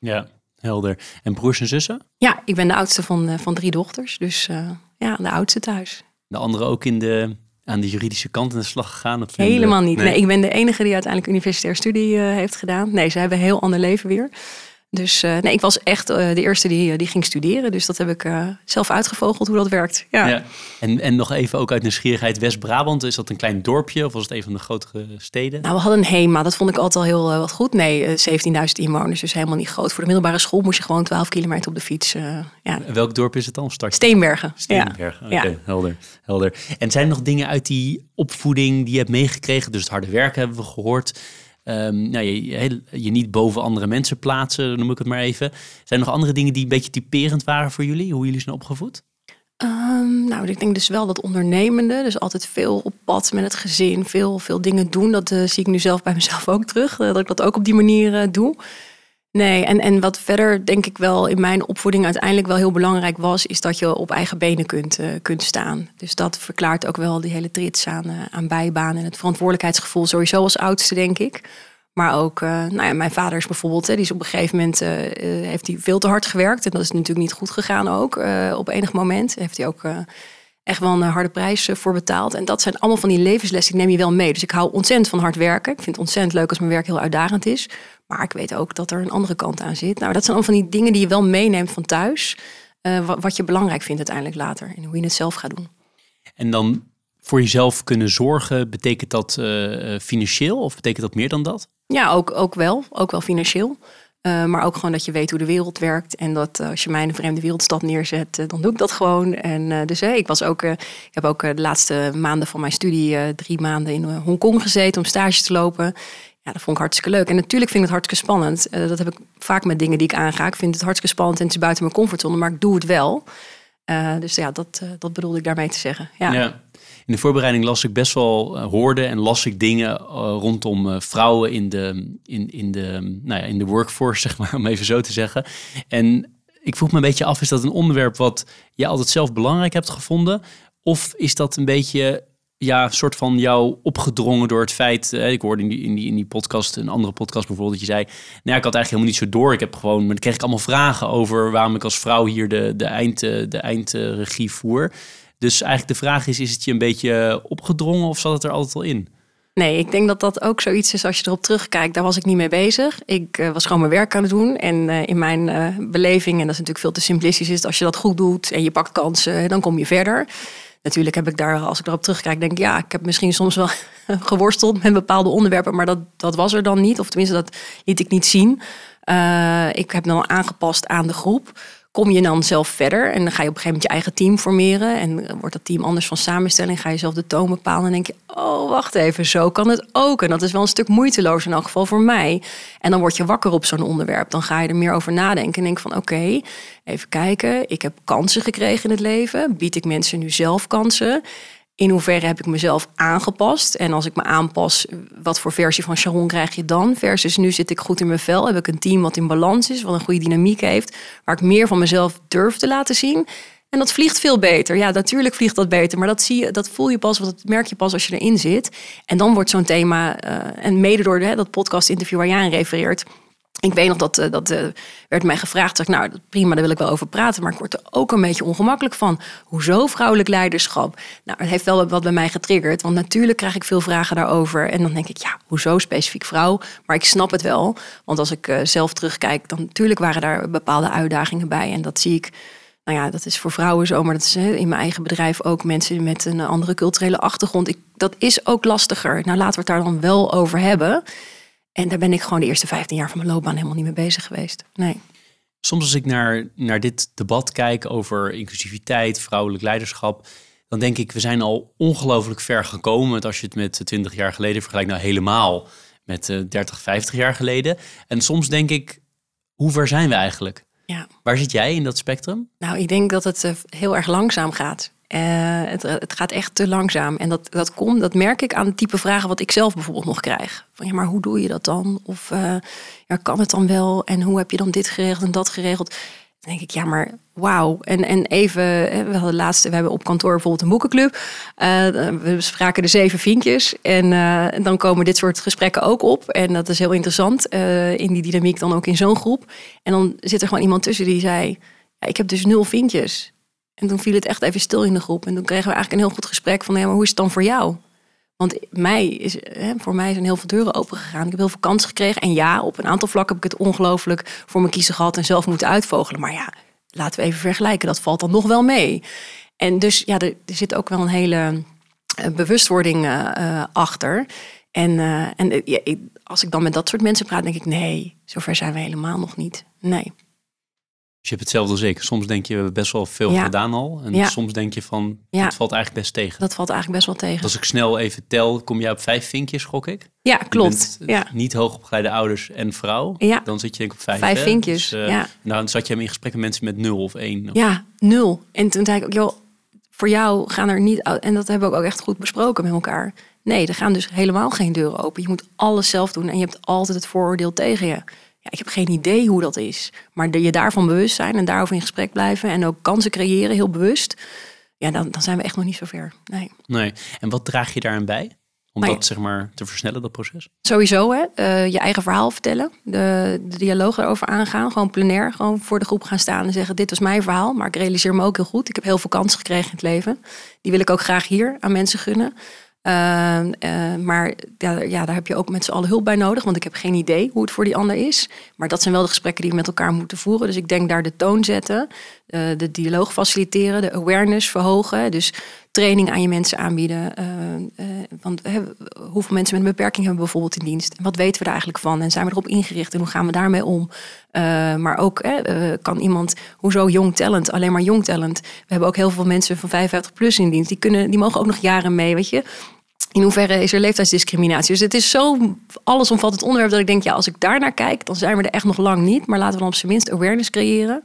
ja helder. En broers en zussen? Ja, ik ben de oudste van, uh, van drie dochters. Dus uh, ja, de oudste thuis. De andere ook in de, aan de juridische kant in de slag gegaan? Of Helemaal niet. Nee. nee. ik ben de enige die uiteindelijk universitair studie heeft gedaan. Nee, ze hebben een heel ander leven weer. Dus uh, nee, ik was echt uh, de eerste die, die ging studeren. Dus dat heb ik uh, zelf uitgevogeld hoe dat werkt. Ja. ja. En, en nog even ook uit nieuwsgierigheid. West-Brabant, is dat een klein dorpje of was het een van de grotere steden? Nou, we hadden een HEMA. Dat vond ik altijd al heel wat goed. Nee, 17.000 inwoners, dus helemaal niet groot. Voor de middelbare school moest je gewoon 12 kilometer op de fiets. ja. Welk dorp is het dan? Start? Steenbergen. Steenbergen, ja. oké. Okay, helder, helder. En zijn er nog dingen uit die opvoeding die je hebt meegekregen? Dus het harde werken hebben we gehoord. Um, nou, je, je, niet boven andere mensen plaatsen, noem ik het maar even. Zijn er nog andere dingen die een beetje typerend waren voor jullie? Hoe jullie zijn opgevoed? Um, nou, ik denk dus wel dat ondernemende, dus altijd veel op pad met het gezin, veel, veel dingen doen. Dat uh, zie ik nu zelf bij mezelf ook terug, uh, dat ik dat ook op die manier uh, doe. Nee, en, en wat verder denk ik wel in mijn opvoeding uiteindelijk wel heel belangrijk was, is dat je op eigen benen kunt, uh, kunt staan. Dus dat verklaart ook wel die hele trits aan, uh, aan bijbaan en het verantwoordelijkheidsgevoel sowieso als oudste, denk ik. Maar ook, uh, nou ja, mijn vader is bijvoorbeeld, hè, die is op een gegeven moment heeft hij veel te hard gewerkt. En dat is natuurlijk niet goed gegaan ook. op enig moment heeft hij ook echt wel een harde prijs voor betaald. En dat zijn allemaal van die levenslessen, die neem je wel mee. Dus ik hou ontzettend van hard werken. Ik vind het ontzettend leuk als mijn werk heel uitdagend is. Maar ik weet ook dat er een andere kant aan zit. Nou, dat zijn allemaal van die dingen die je wel meeneemt van thuis. Uh, wat, je belangrijk vindt uiteindelijk later. En hoe je het zelf gaat doen. En dan voor jezelf kunnen zorgen, betekent dat uh, financieel of betekent dat meer dan dat? Ja, ook, ook wel. Ook wel financieel. Uh, maar ook gewoon dat je weet hoe de wereld werkt. En dat uh, als je mij in een vreemde wereldstad neerzet, uh, dan doe ik dat gewoon. En dus ik was ook, ik heb ook de laatste maanden van mijn studie drie maanden in Hongkong gezeten om stage te lopen. Ja, dat vond ik hartstikke leuk. En natuurlijk vind ik het hartstikke spannend. Dat heb ik vaak met dingen die ik aanga. Ik vind het hartstikke spannend en het is buiten mijn comfortzone, maar ik doe het wel. Dus ja, dat, dat bedoelde ik daarmee te zeggen. Ja. In de voorbereiding las ik best wel, hoorde en las ik dingen rondom vrouwen in de, in, in, de, nou ja, in de workforce, zeg maar, om even zo te zeggen. En ik vroeg me een beetje af, is dat een onderwerp wat je altijd zelf belangrijk hebt gevonden? Of is dat een beetje ja, soort van jou opgedrongen door het feit. ik hoorde in die, in, die, in die podcast, een andere podcast bijvoorbeeld, dat je zei. Nou, ik had eigenlijk helemaal niet zo door. Ik heb gewoon, maar dan kreeg ik allemaal vragen over waarom ik als vrouw hier de, de, eind, de eindregie voer. Dus eigenlijk de vraag is: is het je een beetje opgedrongen of zat het er altijd al in? Nee, ik denk dat dat ook zoiets is als je erop terugkijkt. Daar was ik niet mee bezig. Ik uh, was gewoon mijn werk aan het doen. En uh, in mijn uh, beleving, en dat is natuurlijk veel te simplistisch, is als je dat goed doet en je pakt kansen, dan kom je verder natuurlijk heb ik daar, als ik erop terugkijk, denk ik, ja, ik heb misschien soms wel geworsteld met bepaalde onderwerpen, maar dat, dat was er dan niet. Of tenminste, dat liet ik niet zien. Ik heb dan aangepast aan de groep. Kom je dan zelf verder en dan ga je op een gegeven moment je eigen team formeren. En wordt dat team anders van samenstelling, ga je zelf de toon bepalen. En denk je, oh wacht even, zo kan het ook. En dat is wel een stuk moeiteloos in elk geval voor mij. En dan word je wakker op zo'n onderwerp. Dan ga je er meer over nadenken en denk van oké, even kijken. Ik heb kansen gekregen in het leven. Bied ik mensen nu zelf kansen? In hoeverre heb ik mezelf aangepast? En als ik me aanpas, wat voor versie van Sharon krijg je dan? Versus nu zit ik goed in mijn vel, heb ik een team wat in balans is, wat een goede dynamiek heeft, waar ik meer van mezelf durf te laten zien. En dat vliegt veel beter. Ja, natuurlijk vliegt dat beter, maar dat, zie je, dat voel je pas, dat merk je pas als je erin zit. En dan wordt zo'n thema, uh, en mede door dat podcast-interview waar jij aan refereert, ik weet nog dat, uh, dat uh, werd mij gevraagd. Zeg, nou, prima, daar wil ik wel over praten. Maar ik word er ook een beetje ongemakkelijk van. Hoezo vrouwelijk leiderschap? Nou, het heeft wel wat bij mij getriggerd. Want natuurlijk krijg ik veel vragen daarover. En dan denk ik, ja, hoezo specifiek vrouw? Maar ik snap het wel. Want als ik uh, zelf terugkijk, dan natuurlijk waren daar bepaalde uitdagingen bij. En dat zie ik. Nou ja, dat is voor vrouwen zo, maar dat is in mijn eigen bedrijf ook mensen met een andere culturele achtergrond. Ik, dat is ook lastiger. Nou, laten we het daar dan wel over hebben. En daar ben ik gewoon de eerste 15 jaar van mijn loopbaan helemaal niet mee bezig geweest. Nee. Soms als ik naar, naar dit debat kijk over inclusiviteit, vrouwelijk leiderschap, dan denk ik, we zijn al ongelooflijk ver gekomen. Als je het met 20 jaar geleden vergelijkt, nou helemaal met 30, 50 jaar geleden. En soms denk ik, hoe ver zijn we eigenlijk? Ja. Waar zit jij in dat spectrum? Nou, ik denk dat het eh, heel erg langzaam gaat. Uh, het, gaat echt te langzaam. En dat, dat komt, dat merk ik aan het type vragen wat ik zelf bijvoorbeeld nog krijg. Van ja, maar hoe doe je dat dan? Of uh, ja, kan het dan wel? En hoe heb je dan dit geregeld en dat geregeld? Dan denk ik, ja, maar wauw. En, en even, we hadden laatste, we hebben op kantoor bijvoorbeeld een boekenclub. Uh, we bespraken de zeven vinkjes. En, en, dan komen dit soort gesprekken ook op. En dat is heel interessant. in die dynamiek dan ook in zo'n groep. En dan zit er gewoon iemand tussen die zei, ja, ik heb dus nul vinkjes. En toen viel het echt even stil in de groep. En toen kregen we eigenlijk een heel goed gesprek van, ja, maar hoe is het dan voor jou? Want mij is, hè, voor mij zijn heel veel deuren open gegaan. Ik heb heel veel kansen gekregen. En ja, op een aantal vlakken heb ik het ongelooflijk voor mijn kiezen gehad en zelf moeten uitvogelen. Maar ja, laten we even vergelijken. Dat valt dan nog wel mee. En dus ja, er, zit ook wel een hele uh, bewustwording uh, achter. En, en als ik dan met dat soort mensen praat, denk ik: nee, zover zijn we helemaal nog niet. Nee. Dus je hebt hetzelfde zeker. Soms denk je, we hebben best wel veel gedaan al. En ja. soms denk je van, ja. dat valt eigenlijk best tegen. Dat valt eigenlijk best wel tegen. Als ik snel even tel, kom je op vijf vinkjes, gok ik? Ja, klopt. Ja. Niet hoogopgeleide ouders en vrouw. Ja. Dan zit je denk ik op vijf. Vijf vinkjes, dus, uh, ja. dan zat je in gesprek met mensen met nul of één. Of... Ja, nul. En toen zei ik ook, joh, voor jou gaan er niet... En dat hebben we ook echt goed besproken met elkaar. Nee, er gaan dus helemaal geen deuren open. Je moet alles zelf doen en je hebt altijd het vooroordeel tegen je ja, ik heb geen idee hoe dat is. Maar je daarvan bewust zijn en daarover in gesprek blijven en ook kansen creëren, heel bewust. Ja, dan, dan zijn we echt nog niet zo ver. Nee. nee. En wat draag je daaraan bij? Om maar dat zeg maar te versnellen, dat proces? Sowieso, hè? Uh, je eigen verhaal vertellen. De, de dialoog erover aangaan. Gewoon plenair. Gewoon voor de groep gaan staan en zeggen: Dit was mijn verhaal. Maar ik realiseer me ook heel goed. Ik heb heel veel kansen gekregen in het leven. Die wil ik ook graag hier aan mensen gunnen. Uh, uh, maar ja, ja, daar heb je ook met z'n allen hulp bij nodig. Want ik heb geen idee hoe het voor die ander is. Maar dat zijn wel de gesprekken die we met elkaar moeten voeren. Dus ik denk daar de toon zetten. Uh, de dialoog faciliteren. De awareness verhogen. Dus training aan je mensen aanbieden. want hoeveel mensen met een beperking hebben bijvoorbeeld in dienst? En wat weten we daar eigenlijk van? En zijn we erop ingericht? En hoe gaan we daarmee om? maar ook kan iemand, hoezo jong talent? Alleen maar jong talent. We hebben ook heel veel mensen van 55 plus in dienst. Die, kunnen, die mogen ook nog jaren mee, weet je in hoeverre is er leeftijdsdiscriminatie? Dus het is zo allesomvattend onderwerp dat ik denk, ja, als ik daar naar kijk, dan zijn we er echt nog lang niet. Maar laten we dan op zijn minst awareness creëren,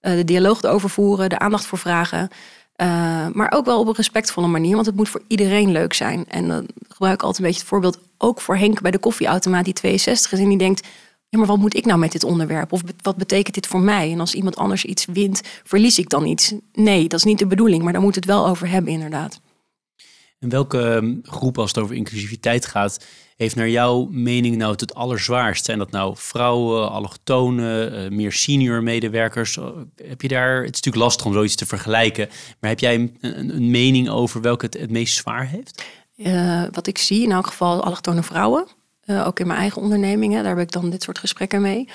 de dialoog erover voeren, de aandacht voor vragen. Uh, maar ook wel op een respectvolle manier, want het moet voor iedereen leuk zijn. En dan gebruik ik altijd een beetje het voorbeeld ook voor Henk bij de koffieautomaat die 62 is en die denkt, ja, maar wat moet ik nou met dit onderwerp? Of wat betekent dit voor mij? En als iemand anders iets wint, verlies ik dan iets? Nee, dat is niet de bedoeling, maar daar moet het wel over hebben inderdaad. En welke ehm, groep, als het over inclusiviteit gaat, heeft naar jouw mening nou het, allerzwaarst? Zijn dat nou vrouwen, allochtonen, uh, meer senior medewerkers? Eh, heb je daar, het is natuurlijk lastig om zoiets te vergelijken, maar heb jij een, een, mening over welke het het meest zwaar heeft? Wat ik zie, in elk geval allochtone vrouwen. ook in mijn eigen ondernemingen, daar heb ik dan dit soort gesprekken mee.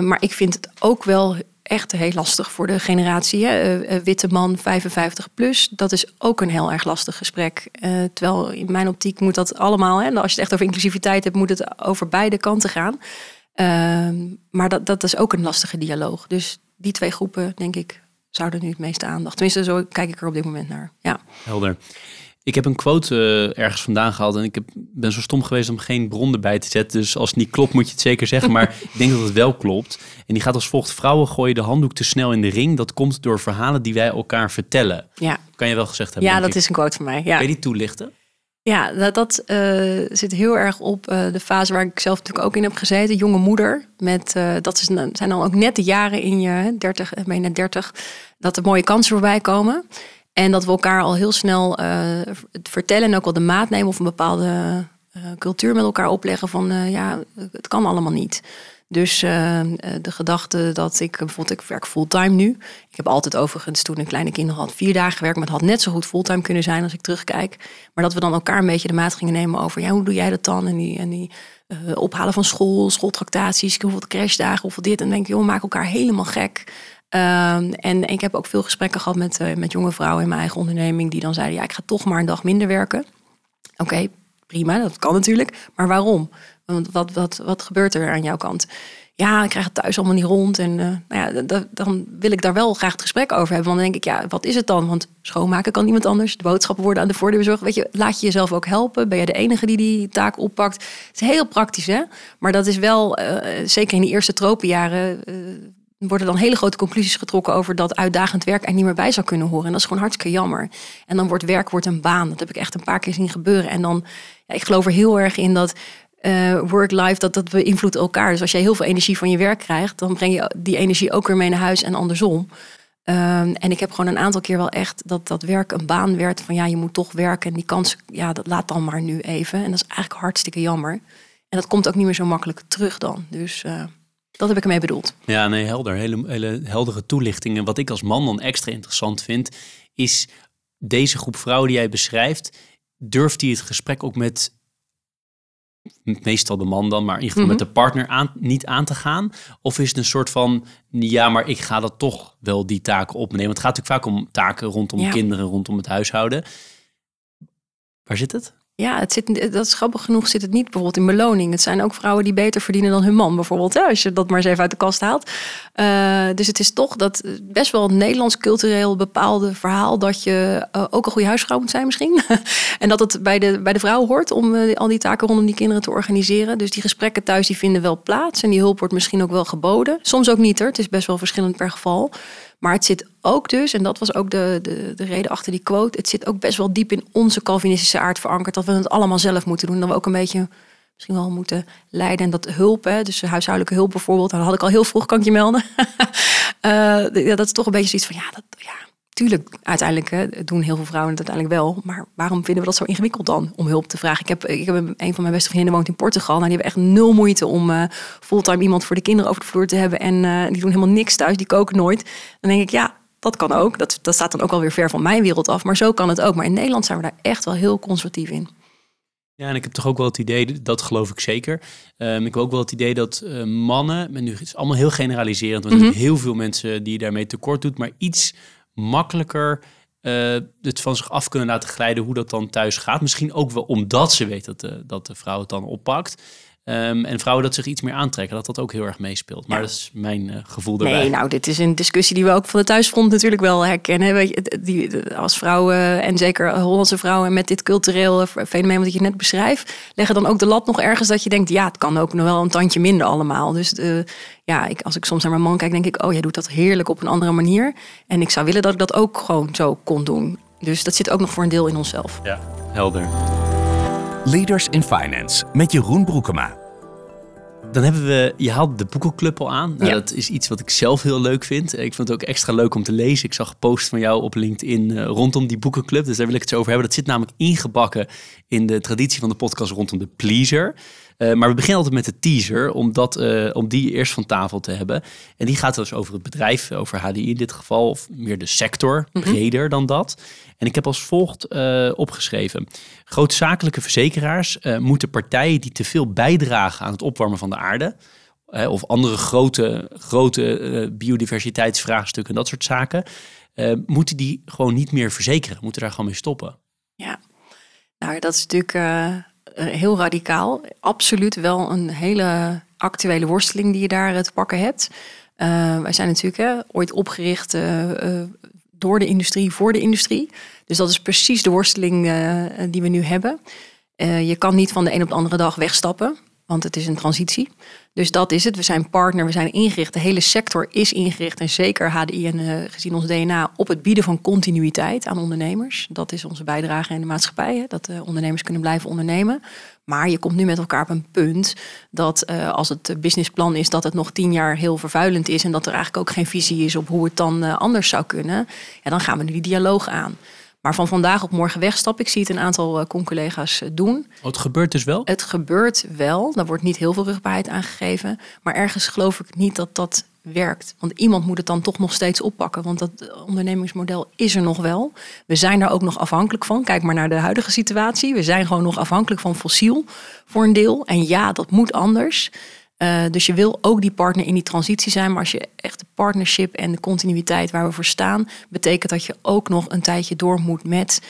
maar ik vind het ook wel echt heel lastig voor de generatie. Hè? Uh, witte man 55 plus, dat is ook een heel erg lastig gesprek. Uh, terwijl in mijn optiek moet dat allemaal, hè, als je het echt over inclusiviteit hebt, moet het over beide kanten gaan. Uh, maar dat, dat is ook een lastige dialoog. Dus die twee groepen, denk ik, zouden nu het meeste aandacht. Tenminste, zo kijk ik er op dit moment naar. Ja. Helder. Ik heb een quote uh, ergens vandaan gehaald en ik heb, ben zo stom geweest om geen bron erbij te zetten. Dus als het niet klopt, moet je het zeker zeggen. Maar ik denk dat het wel klopt. En die gaat als volgt: Vrouwen gooien de handdoek te snel in de ring. Dat komt door verhalen die wij elkaar vertellen. Ja. Kan je wel gezegd hebben? Ja, dat is een quote van mij. Ja. Kun je die toelichten? Ja, dat, dat uh, zit heel erg op uh, de fase waar ik zelf natuurlijk ook in heb gezeten. Jonge moeder. Met, uh, dat is, zijn dan ook net de jaren in je 30, bijna 30, dat er mooie kansen voorbij komen. En dat we elkaar al heel snel vertellen en ook wel de maat nemen of een bepaalde cultuur met elkaar opleggen van ja, het kan allemaal niet. Dus de gedachte dat ik bijvoorbeeld, ik werk fulltime nu. Ik heb altijd overigens toen ik kleine kinderen had vier dagen gewerkt, maar het had net zo goed fulltime kunnen zijn als ik terugkijk. Maar dat we dan elkaar een beetje de maat gingen nemen over, ja, hoe doe jij dat dan? En die, en die ophalen van school, schooltractaties, hoeveel crashdagen, hoeveel dit. En dan denk je, joh, maak elkaar helemaal gek. Um, en, ik heb ook veel gesprekken gehad met, uh, met jonge vrouwen in mijn eigen onderneming, die dan zeiden, ja, ik ga toch maar een dag minder werken. Oké, prima, dat kan natuurlijk. Maar waarom? Want wat, wat, wat gebeurt er aan jouw kant? Ja, ik krijg het thuis allemaal niet rond. En uh, nou ja, dan wil ik daar wel graag het gesprek over hebben. Want dan denk ik, ja, wat is het dan? Want schoonmaken kan niemand anders. De boodschappen worden aan de voordeur bezorgd. Weet je, laat je jezelf ook helpen? Ben je de enige die die taak oppakt? Het is heel praktisch, hè? Maar dat is wel, uh, zeker in die eerste tropenjaren... Uh, worden dan hele grote conclusies getrokken over dat uitdagend werk er niet meer bij zou kunnen horen. En dat is gewoon hartstikke jammer. En dan wordt werk wordt een baan. Dat heb ik echt een paar keer zien gebeuren. En dan, ja, ik geloof er heel erg in dat uh, work-life, dat, dat beïnvloedt elkaar. Dus als jij heel veel energie van je werk krijgt, dan breng je die energie ook weer mee naar huis en andersom. Um, en ik heb gewoon een aantal keer wel echt dat dat werk een baan werd van ja, je moet toch werken. En die kans, ja, dat laat dan maar nu even. En dat is eigenlijk hartstikke jammer. En dat komt ook niet meer zo makkelijk terug dan. Dus uh, dat heb ik ermee bedoeld. Ja, nee, helder. Hele, hele heldere toelichtingen. Wat ik als man dan extra interessant vind, is deze groep vrouwen die jij beschrijft, durft die het gesprek ook met meestal de man dan, maar in ieder geval met mhm. de partner aan, niet aan te gaan? Of is het een soort van, ja, maar ik ga dat toch wel die taken opnemen? Want het gaat natuurlijk vaak om taken rondom kinderen, rondom het huishouden. Waar zit het? Ja, het zit, dat is grappig genoeg zit het niet bijvoorbeeld in beloning. Het zijn ook vrouwen die beter verdienen dan hun man bijvoorbeeld. Als je dat maar eens even uit de kast haalt. Uh, dus het is toch dat best wel een Nederlands cultureel bepaalde verhaal... dat je uh, ook een goede huisvrouw moet zijn misschien. en dat het bij de, bij de vrouw hoort om uh, al die taken rondom die kinderen te organiseren. Dus die gesprekken thuis die vinden wel plaats. En die hulp wordt misschien ook wel geboden. Soms ook niet er. Het is best wel verschillend per geval. Maar het zit ook dus, en dat was ook de, de, de reden achter die quote, het zit ook best wel diep in onze Calvinistische aard verankerd dat we het allemaal zelf moeten doen. Dat we ook een beetje misschien wel moeten leiden. En dat hulp, hè, dus huishoudelijke hulp bijvoorbeeld, dat had ik al heel vroeg, kan ik je melden. uh, dat is toch een beetje zoiets van, ja, dat, ja tuurlijk, uiteindelijk doen heel veel vrouwen het uiteindelijk wel. Maar waarom vinden we dat zo ingewikkeld dan om hulp te vragen? Ik heb, ik heb een van mijn beste vrienden woont in Portugal. Nou, die hebben echt nul moeite om uh, fulltime iemand voor de kinderen over de vloer te hebben. En uh, die doen helemaal niks thuis, die koken nooit. Dan denk ik, ja, dat kan ook. Dat, dat staat dan ook alweer ver van mijn wereld af. Maar zo kan het ook. Maar in Nederland zijn we daar echt wel heel conservatief in. Ja, en ik heb toch ook wel het idee, dat geloof ik zeker. Um, ik heb ook wel het idee dat uh, mannen, nu het is allemaal heel generaliserend, want er zijn mhm. heel veel mensen die daarmee tekort doet, maar iets makkelijker uh, het van zich af kunnen laten glijden hoe dat dan thuis gaat. Misschien ook wel omdat ze weet dat de, dat de vrouw het dan oppakt. Um, en vrouwen dat zich iets meer aantrekken, dat dat ook heel erg meespeelt. Maar dat is mijn uh, gevoel daarbij. Nee, nou, dit is een discussie die we ook van de thuisfront natuurlijk wel herkennen. Weet je, die, als vrouwen, en zeker Hollandse vrouwen met dit cultureel fenomeen wat je net beschrijft, leggen dan ook de lat nog ergens dat je denkt, ja, het kan ook nog wel een tandje minder allemaal. Dus uh, ja, ik, als ik soms naar mijn man kijk, denk ik, oh, jij doet dat heerlijk op een andere manier. En ik zou willen dat ik dat ook gewoon zo kon doen. Dus dat zit ook nog voor een deel in onszelf. Ja, helder. Leaders in Finance met Jeroen Broekema. Dan hebben we, je haalt de boekenclub al aan. Nou, Dat is iets wat ik zelf heel leuk vind. Ik vond het ook extra leuk om te lezen. Ik zag een post van jou op LinkedIn uh, rondom die boekenclub. Dus daar wil ik het zo over hebben. Dat zit namelijk ingebakken in de traditie van de podcast rondom de pleaser. Uh, maar we beginnen altijd met de teaser, om, dat, uh, om die eerst van tafel te hebben. En die gaat dus over het bedrijf, over HDI in dit geval, of meer de sector, mm breder dan dat. En ik heb als volgt uh, opgeschreven. Grootzakelijke verzekeraars moeten partijen die te veel bijdragen aan het opwarmen van de aarde, of andere grote, grote biodiversiteitsvraagstukken en dat soort zaken, moeten die gewoon niet meer verzekeren, moeten daar gewoon mee stoppen. Ja, nou dat is natuurlijk eh, heel radicaal. Absoluut wel een hele actuele worsteling die je daar te pakken hebt. wij zijn natuurlijk ooit opgericht door de industrie, voor de industrie. Dus dat is precies de worsteling die we nu hebben. je kan niet van de een op de andere dag wegstappen, want het is een transitie. Dus dat is het. We zijn partner, we zijn ingericht. De hele sector is ingericht en zeker HDI en uh, gezien ons DNA op het bieden van continuïteit aan ondernemers. Dat is onze bijdrage in de maatschappij, hè, dat uh, ondernemers kunnen blijven ondernemen. Maar je komt nu met elkaar op een punt dat uh, als het businessplan is dat het nog tien jaar heel vervuilend is en dat er eigenlijk ook geen visie is op hoe het dan anders zou kunnen, ja, dan gaan we nu die dialoog aan. Maar van vandaag op morgen wegstappen, ik zie het een aantal uh, collega's uh, doen. Oh, het gebeurt dus wel? Het gebeurt wel. Daar wordt niet heel veel rugbaarheid aangegeven. Maar ergens geloof ik niet dat dat werkt. Want iemand moet het dan toch nog steeds oppakken. Want dat ondernemingsmodel is er nog wel. We zijn daar ook nog afhankelijk van. Kijk maar naar de huidige situatie. We zijn gewoon nog afhankelijk van fossiel voor een deel. En ja, dat moet anders. Uh, dus je wil ook die partner in die transitie zijn. Maar als je echt de partnership en de continuïteit waar we voor staan, betekent dat je ook nog een tijdje door moet met.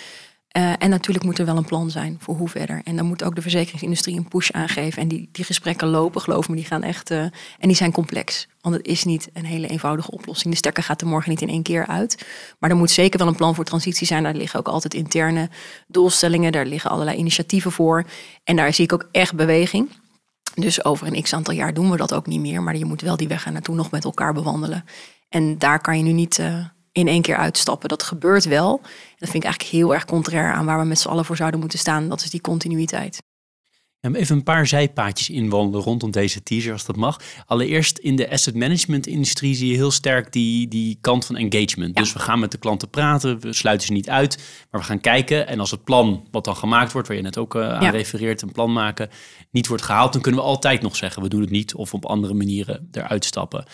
Uh, en natuurlijk moet er wel een plan zijn voor hoe verder. En dan moet ook de verzekeringsindustrie een push aangeven. En die, die gesprekken lopen, geloof me, die gaan echt. Uh, en die zijn complex. Want het is niet een hele eenvoudige oplossing. De stekker gaat er morgen niet in één keer uit. Maar er moet zeker wel een plan voor transitie zijn. Daar liggen ook altijd interne doelstellingen. Daar liggen allerlei initiatieven voor. En daar zie ik ook echt beweging. Dus over een x aantal jaar doen we dat ook niet meer. Maar je moet wel die weg naartoe nog met elkaar bewandelen. En daar kan je nu niet uh, in één keer uitstappen. Dat gebeurt wel. Dat vind ik eigenlijk heel erg contrair aan waar we met z'n allen voor zouden moeten staan. Dat is die continuïteit. Even een paar zijpaadjes inwandelen rondom deze teaser, als dat mag. Allereerst in de asset management industrie zie je heel sterk die, die kant van engagement. Dus we gaan met de klanten praten, we sluiten ze niet uit, maar we gaan kijken. En als het plan wat dan gemaakt wordt, waar je net ook uh, aan refereert, een plan maken, niet wordt gehaald, dan kunnen we altijd nog zeggen we doen het niet of op andere manieren eruit stappen.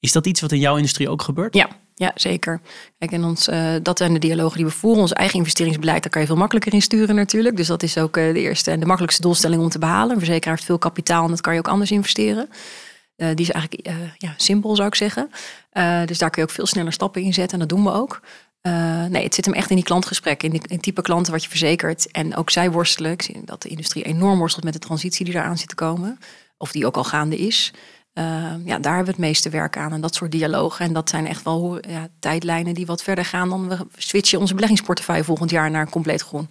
Is dat iets wat in jouw industrie ook gebeurt? Ja, ja, zeker. Kijk, en ons, uh, dat zijn de dialogen die we voeren. Ons eigen investeringsbeleid, daar kan je veel makkelijker in sturen natuurlijk. Dus dat is ook uh, de eerste en de makkelijkste doelstelling om te behalen. Een verzekeraar heeft veel kapitaal en dat kan je ook anders investeren. Uh, die is eigenlijk ja, simpel, zou ik zeggen. dus daar kun je ook veel sneller stappen in zetten en dat doen we ook. nee, het zit hem echt in die klantgesprekken, in, in type klanten wat je verzekert. En ook zij worstelen. Ik zie dat de industrie enorm worstelt met de transitie die eraan zit te komen. Of die ook al gaande is. Uh, ja, daar hebben we het meeste werk aan. En dat soort dialogen. En dat zijn echt wel ja, tijdlijnen die wat verder gaan dan we switchen onze beleggingsportefeuille volgend jaar naar compleet groen.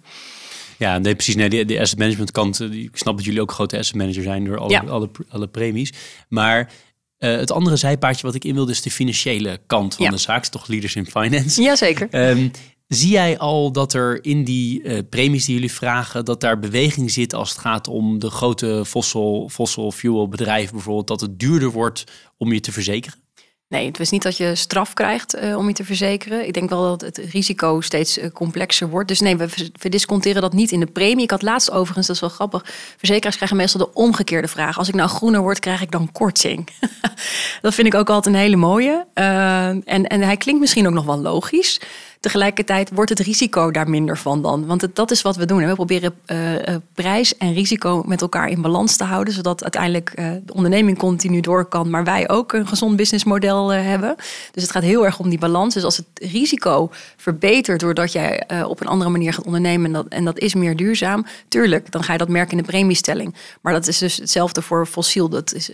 Ja, nee, precies. Nee, de, de asset management kant. Eh, ik snap dat jullie ook grote asset manager zijn door alle, ja. alle, alle premies. Maar uh, het andere zijpaardje wat ik in wilde is de financiële kant van ja. de zaak. Toch leaders in finance. Jazeker. Um, Zie jij al dat er in die uh, premies die jullie vragen, dat daar beweging zit als het gaat om de grote fossil, fossil fuel bedrijven bijvoorbeeld, dat het duurder wordt om je te verzekeren? Nee, het is niet dat je straf krijgt uh, om je te verzekeren. Ik denk wel dat het risico steeds uh, complexer wordt. Dus nee, we, we, disconteren dat niet in de premie. Ik had laatst overigens, dat is wel grappig. Verzekeraars krijgen meestal de omgekeerde vraag. Als ik nou groener word, krijg ik dan korting? dat vind ik ook altijd een hele mooie. En, en hij klinkt misschien ook nog wel logisch. Tegelijkertijd wordt het risico daar minder van dan. Want dat is wat we doen. We proberen uh, prijs en risico met elkaar in balans te houden. Zodat uiteindelijk uh, de onderneming continu door kan. Maar wij ook een gezond businessmodel hebben. Dus het gaat heel erg om die balans. Dus als het risico verbetert doordat jij op een andere manier gaat ondernemen. En dat, en dat is meer duurzaam. Tuurlijk, dan ga je dat merken in de premiestelling. Maar dat is dus hetzelfde voor fossiel. Dat is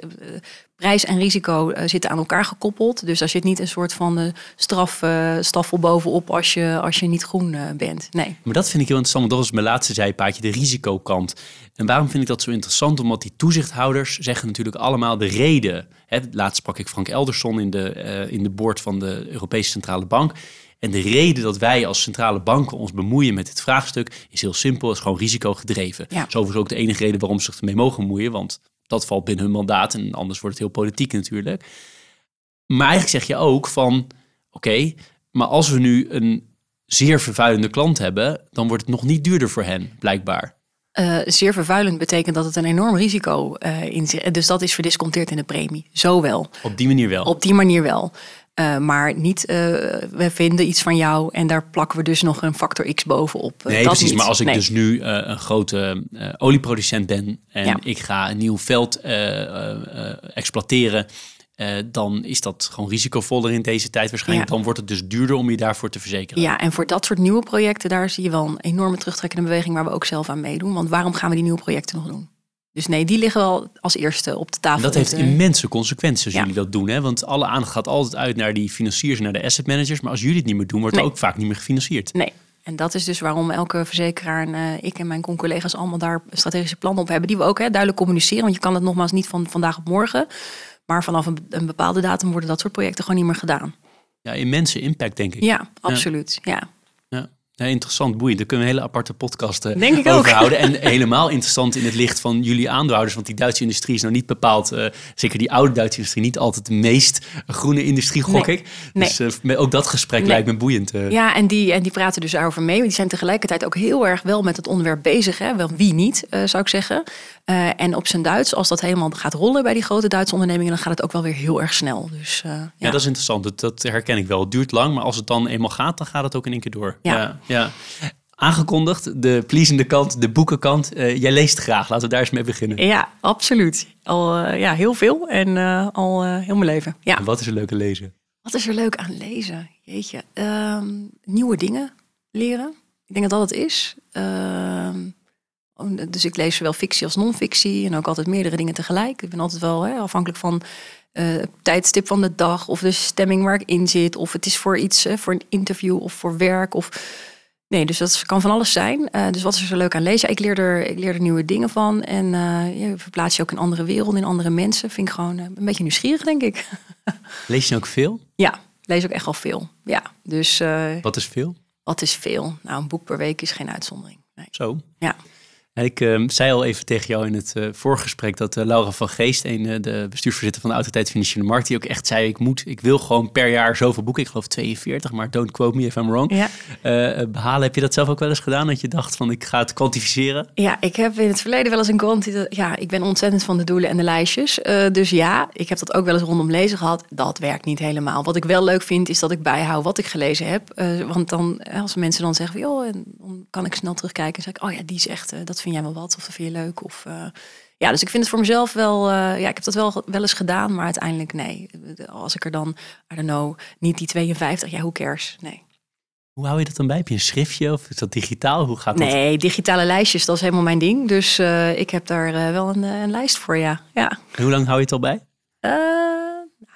prijs en risico uh, zitten aan elkaar gekoppeld. Dus daar zit niet een soort van uh, strafstaffel uh, bovenop als je, als je niet groen uh, bent. Nee. Maar dat vind ik heel interessant, want dat was mijn laatste zijpaadje, de risicokant. En waarom vind ik dat zo interessant? Omdat die toezichthouders zeggen natuurlijk allemaal de reden. Hè, laatst sprak ik Frank Elderson in de, in de board van de Europese Centrale Bank. En de reden dat wij als centrale banken ons bemoeien met dit vraagstuk is heel simpel, is gewoon risicogedreven. Ja. Dat is overigens ook de enige reden waarom ze zich ermee mogen bemoeien, want dat valt binnen hun mandaat en anders wordt het heel politiek natuurlijk. Maar eigenlijk zeg je ook van, oké, maar als we nu een zeer vervuilende klant hebben, dan wordt het nog niet duurder voor hen, blijkbaar. Uh, zeer vervuilend betekent dat het een enorm risico uh, in zit. Dus dat is verdisconteerd in de premie. Zo wel. Op die manier wel. Op die manier wel. Uh, maar niet, uh, we vinden iets van jou en daar plakken we dus nog een factor X bovenop. Nee, dat precies. Maar als ik nee. dus nu uh, een grote olieproducent ben en ja. ik ga een nieuw veld exploiteren, dan is dat gewoon risicovoller in deze tijd waarschijnlijk. Ja. Dan wordt het dus duurder om je daarvoor te verzekeren. Ja, en voor dat soort nieuwe projecten, daar zie je wel een enorme terugtrekkende beweging waar we ook zelf aan meedoen. Want waarom gaan we die nieuwe projecten nog doen? Dus nee, die liggen wel als eerste op de tafel. En dat heeft immense consequenties als ja. jullie dat doen. Hè? Want alle aandacht gaat altijd uit naar die financiers en naar de asset managers. Maar als jullie het niet meer doen, wordt Nee. er ook vaak niet meer gefinancierd. Nee. En dat is dus waarom elke verzekeraar en eh, ik en mijn collega's allemaal daar strategische plannen op hebben. Die we ook hè, duidelijk communiceren. Want je kan het nogmaals niet van vandaag op morgen. Maar vanaf een, een bepaalde datum worden dat soort projecten gewoon niet meer gedaan. Ja, immense impact denk ik. Ja, absoluut. Ja. Ja. Ja, interessant, boeiend. Daar kunnen we een hele aparte podcast eh, Denk ik over houden. En helemaal interessant in het licht van jullie aandeelhouders. Want die Duitse industrie is nou niet bepaald, eh, zeker die oude Duitse industrie, niet altijd de meest groene industrie, gok Nee. ik. Dus eh, ook dat gesprek Nee. lijkt me boeiend. Ja, en die, en die praten dus daarover mee. Die zijn tegelijkertijd ook heel erg wel met het onderwerp bezig. Hè? Wel, wie niet, zou ik zeggen. Eh, en op zijn Duits, als dat helemaal gaat rollen bij die grote Duitse ondernemingen, dan gaat het ook wel weer heel erg snel. Dus, eh, ja. Ja, dat is interessant. Dat, dat herken ik wel. Het duurt lang, maar als het dan eenmaal gaat, dan gaat het ook in één keer door. Ja. ja. Aangekondigd, de pleasende kant, de boekenkant. Eh, jij leest graag. Laten we daar eens mee beginnen. Ja, absoluut. Al ja, heel veel en al heel mijn leven. Ja. En wat is er leuk aan lezen? Wat is er leuk aan lezen? Jeetje. Ehm, nieuwe dingen leren. Ik denk dat dat het is. Oh, dus ik lees zowel fictie als non-fictie. En ook altijd meerdere dingen tegelijk. Ik ben altijd wel hè, afhankelijk van eh, het tijdstip van de dag. Of de stemming waar ik in zit. Of het is voor iets, hè, voor een interview of voor werk. Of... Nee, dus dat kan van alles zijn. Eh, dus wat is er zo leuk aan lezen? Ja, ik, leer er, ik leer er nieuwe dingen van. En eh, je verplaats je ook in andere werelden, in andere mensen. Vind ik gewoon eh, een beetje nieuwsgierig, denk ik. Lees je ook veel? Ja, lees ook echt al veel. Ja, dus eh, Wat is veel? wat is veel? Nou, een boek per week is geen uitzondering. Nee. Zo. Ja. Ik eh, zei al even tegen jou in het eh voorgesprek dat eh, Laura van Geest, een, eh, de bestuursvoorzitter van de Autoriteit Financiële Markt, die ook echt zei: ik moet, ik wil gewoon per jaar zoveel boeken. Ik geloof 42, maar don't quote me if I'm wrong. Ja. eh, behalen. Heb je dat zelf ook wel eens gedaan? Dat je dacht van ik ga het kwantificeren? ja, ik heb in het verleden wel eens een kwantiteit. Ja, ik ben ontzettend van de doelen en de lijstjes. Dus ja, ik heb dat ook wel eens rondom lezen gehad. Dat werkt niet helemaal. Wat ik wel leuk vind, is dat ik bijhoud wat ik gelezen heb. Want dan, als mensen dan zeggen, joh, en dan kan ik snel terugkijken en zeg ik, oh ja, die is echt, dat vind jij wel wat, of dat vind je leuk. Of, eh, ja, dus ik vind het voor mezelf wel, eh, ja, ik heb dat wel, wel eens gedaan, maar uiteindelijk nee. Als ik er dan, I don't know, niet die 52, ja, hoe cares? Nee. Hoe hou je dat dan bij? Heb je een schriftje of is dat digitaal? Hoe gaat dat? Nee, digitale lijstjes, dat is helemaal mijn ding. Dus eh, ik heb daar wel een, een lijst voor, ja. Ja, En hoe lang hou je het al bij? Eh,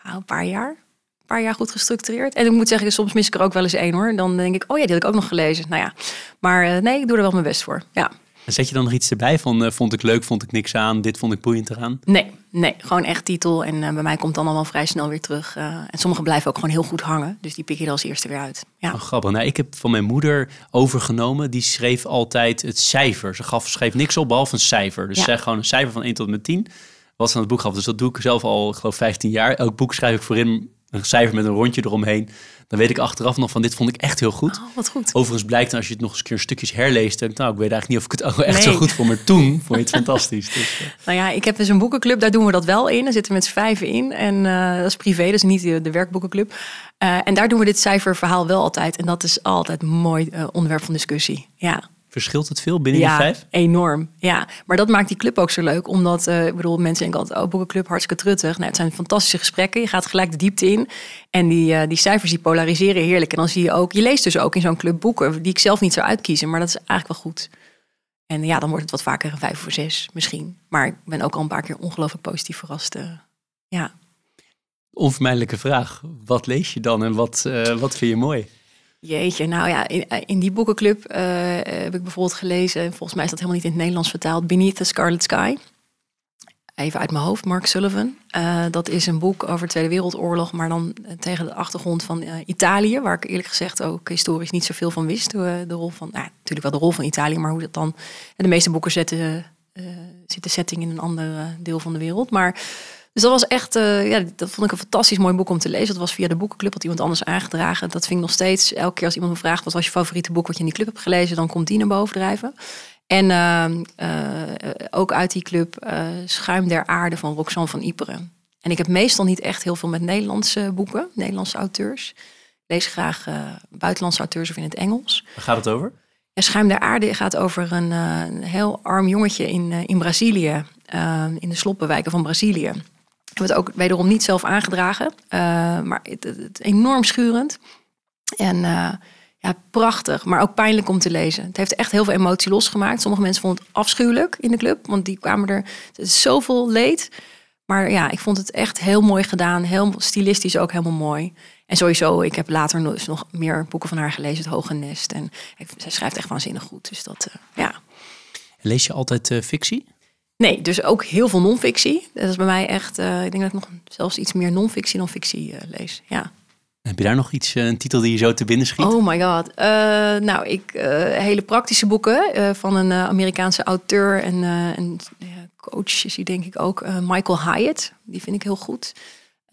nou, een paar jaar. Een paar jaar goed gestructureerd. En ik moet zeggen, soms mis ik er ook wel eens één hoor. Dan denk ik, oh ja, die had ik ook nog gelezen. Nou ja, maar nee, ik doe er wel mijn best voor. Ja, En zet je dan nog iets erbij van eh, vond ik leuk, vond ik niks aan, dit vond ik boeiend eraan? nee, nee, gewoon echt titel. En eh, bij mij komt dan allemaal vrij snel weer terug. Eh, en sommige blijven ook gewoon heel goed hangen. Dus die pik je er als eerste weer uit. Ja. Oh, grappig. Nou, ik heb van mijn moeder overgenomen. Die schreef altijd het cijfer. Ze gaf, schreef niks op behalve een cijfer. Dus Ja. zij gewoon een cijfer van 1 tot en met 10. Wat ze aan het boek gaf. Dus dat doe ik zelf al, ik geloof 15 jaar. Elk boek schrijf ik voorin een cijfer met een rondje eromheen. Dan weet ik achteraf nog van dit vond ik echt heel goed. Oh, wat goed. Overigens blijkt dan als je het nog eens een keer stukjes herleest. Denk ik, nou, ik weet eigenlijk niet of ik het ook echt Nee. zo goed vond. Maar toen vond je het fantastisch. Dus, eh, Nou ja, ik heb dus een boekenclub, daar doen we dat wel in. Daar zitten we met z'n vijven in. En eh, dat is privé, is niet de, de werkboekenclub. Eh, en daar doen we dit cijferverhaal wel altijd. En dat is altijd een mooi onderwerp van discussie. Ja. Verschilt het veel binnen ja, die vijf? enorm. Ja, maar dat maakt die club ook zo leuk. Omdat, eh, ik bedoel, mensen denken altijd, oh, boekenclub, hartstikke truttig. Nou, het zijn fantastische gesprekken. Je gaat gelijk de diepte in. En die, eh, die cijfers die polariseren heerlijk. En dan zie je ook, je leest dus ook in zo'n club boeken die ik zelf niet zou uitkiezen. Maar dat is eigenlijk wel goed. En ja, dan wordt het wat vaker een vijf of zes misschien. Maar ik ben ook al een paar keer ongelooflijk positief verrast. eh. ja. Onvermijdelijke vraag. Wat lees je dan en wat, wat vind je mooi? Jeetje, nou ja, in, in die boekenclub eh, heb ik bijvoorbeeld gelezen, en volgens mij is dat helemaal niet in het Nederlands vertaald, Beneath the Scarlet Sky. Even uit mijn hoofd, Mark Sullivan. Eh, dat is een boek over de Tweede Wereldoorlog, maar dan eh, tegen de achtergrond van eh, Italië, waar ik eerlijk gezegd ook historisch niet zoveel van wist. Eh, de rol van, nou, natuurlijk wel de rol van Italië, maar hoe dat dan. En de meeste boeken zetten, eh, zit de setting in een ander eh, deel van de wereld. Maar dus dat was echt, eh, ja, dat vond ik een fantastisch mooi boek om te lezen. Dat was via de boekenclub, had iemand anders aangedragen. Dat vind ik nog steeds, elke keer als iemand me vraagt, wat was je favoriete boek wat je in die club hebt gelezen, dan komt die naar boven drijven. En eh, eh, ook uit die club Schuim der Aarde van Roxanne van Iperen. En ik heb meestal niet echt heel veel met Nederlandse boeken, Nederlandse auteurs. Ik lees graag buitenlandse auteurs of in het Engels. Waar gaat het over? Ja, Schuim der Aarde gaat over een, een heel arm jongetje in, in Brazilië, in de sloppenwijken van Brazilië. Het ook wederom niet zelf aangedragen, eh, maar het, het enorm schurend. En eh, Ja, prachtig, maar ook pijnlijk om te lezen. Het heeft echt heel veel emotie losgemaakt. Sommige mensen vonden het afschuwelijk in de club, want die kwamen er is zoveel leed. Maar ja, ik vond het echt heel mooi gedaan. Heel stilistisch ook helemaal mooi. En sowieso, ik heb later nog- meer boeken van haar gelezen. Het Hoge Nest. En zij schrijft echt waanzinnig goed. Dus dat, eh, ja. Lees je altijd eh, fictie? Nee, dus ook heel veel non-fictie. Dat is bij mij echt... eh, ik denk dat ik nog zelfs iets meer non-fictie dan fictie eh, lees. Ja. Heb je daar nog iets, eh, een titel die je zo te binnen schiet? Oh my god. Nou, ik hele praktische boeken van een Amerikaanse auteur en, coach is hij denk ik ook. Michael Hyatt. Die vind ik heel goed.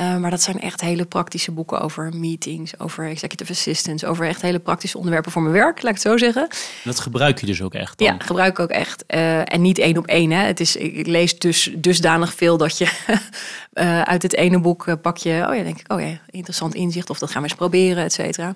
Eh, maar dat zijn echt hele praktische boeken over meetings, over executive assistants, over echt hele praktische onderwerpen voor mijn werk, laat ik het zo zeggen. En dat gebruik je dus ook echt dan? Ja, gebruik ik ook echt. Eh, en niet één op één. Hè. Het is, ik lees dus dusdanig veel dat je eh, uit het ene boek pak je, oh ja, denk ik, oh ja, interessant inzicht. Of dat gaan we eens proberen, et cetera.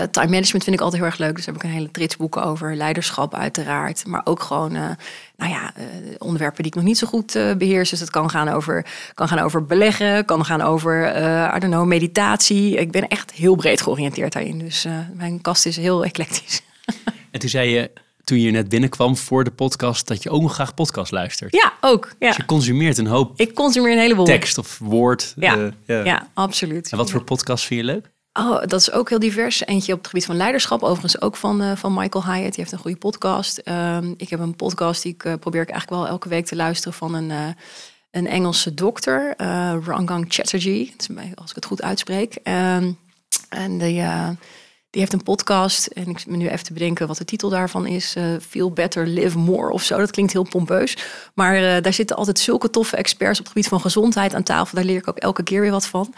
Eh, time management vind ik altijd heel erg leuk. Dus daar heb ik een hele trits boeken over. Leiderschap uiteraard. Maar ook gewoon, eh, nou ja, eh, onderwerpen die ik nog niet zo goed eh, beheers. Dus het kan gaan over, kan gaan over beleggen. Kan gaan over, I don't know, meditatie. Ik ben echt heel breed georiënteerd daarin. Dus mijn kast is heel eclectisch. En toen zei je, toen je net binnenkwam voor de podcast, dat je ook nog graag podcast luistert. Ja, ook. Ja. Dus je consumeert een hoop Ik consumeer een heleboel. tekst of woord. Ja, ja. ja. absoluut. En wat voor podcast vind je leuk? Oh, dat is ook heel divers. Eentje op het gebied van leiderschap, overigens ook van, eh, van Michael Hyatt. Die heeft een goede podcast. Ehm, ik heb een podcast die ik eh, probeer ik eigenlijk wel elke week te luisteren van een, eh, een Engelse dokter, Rangang Chatterjee, als ik het goed uitspreek. Ehm, en die, die heeft een podcast. En ik zit me nu even te bedenken wat de titel daarvan is. Feel Better, Live More of zo. Dat klinkt heel pompeus. Maar daar zitten altijd zulke toffe experts op het gebied van gezondheid aan tafel. Daar leer ik ook elke keer weer wat van.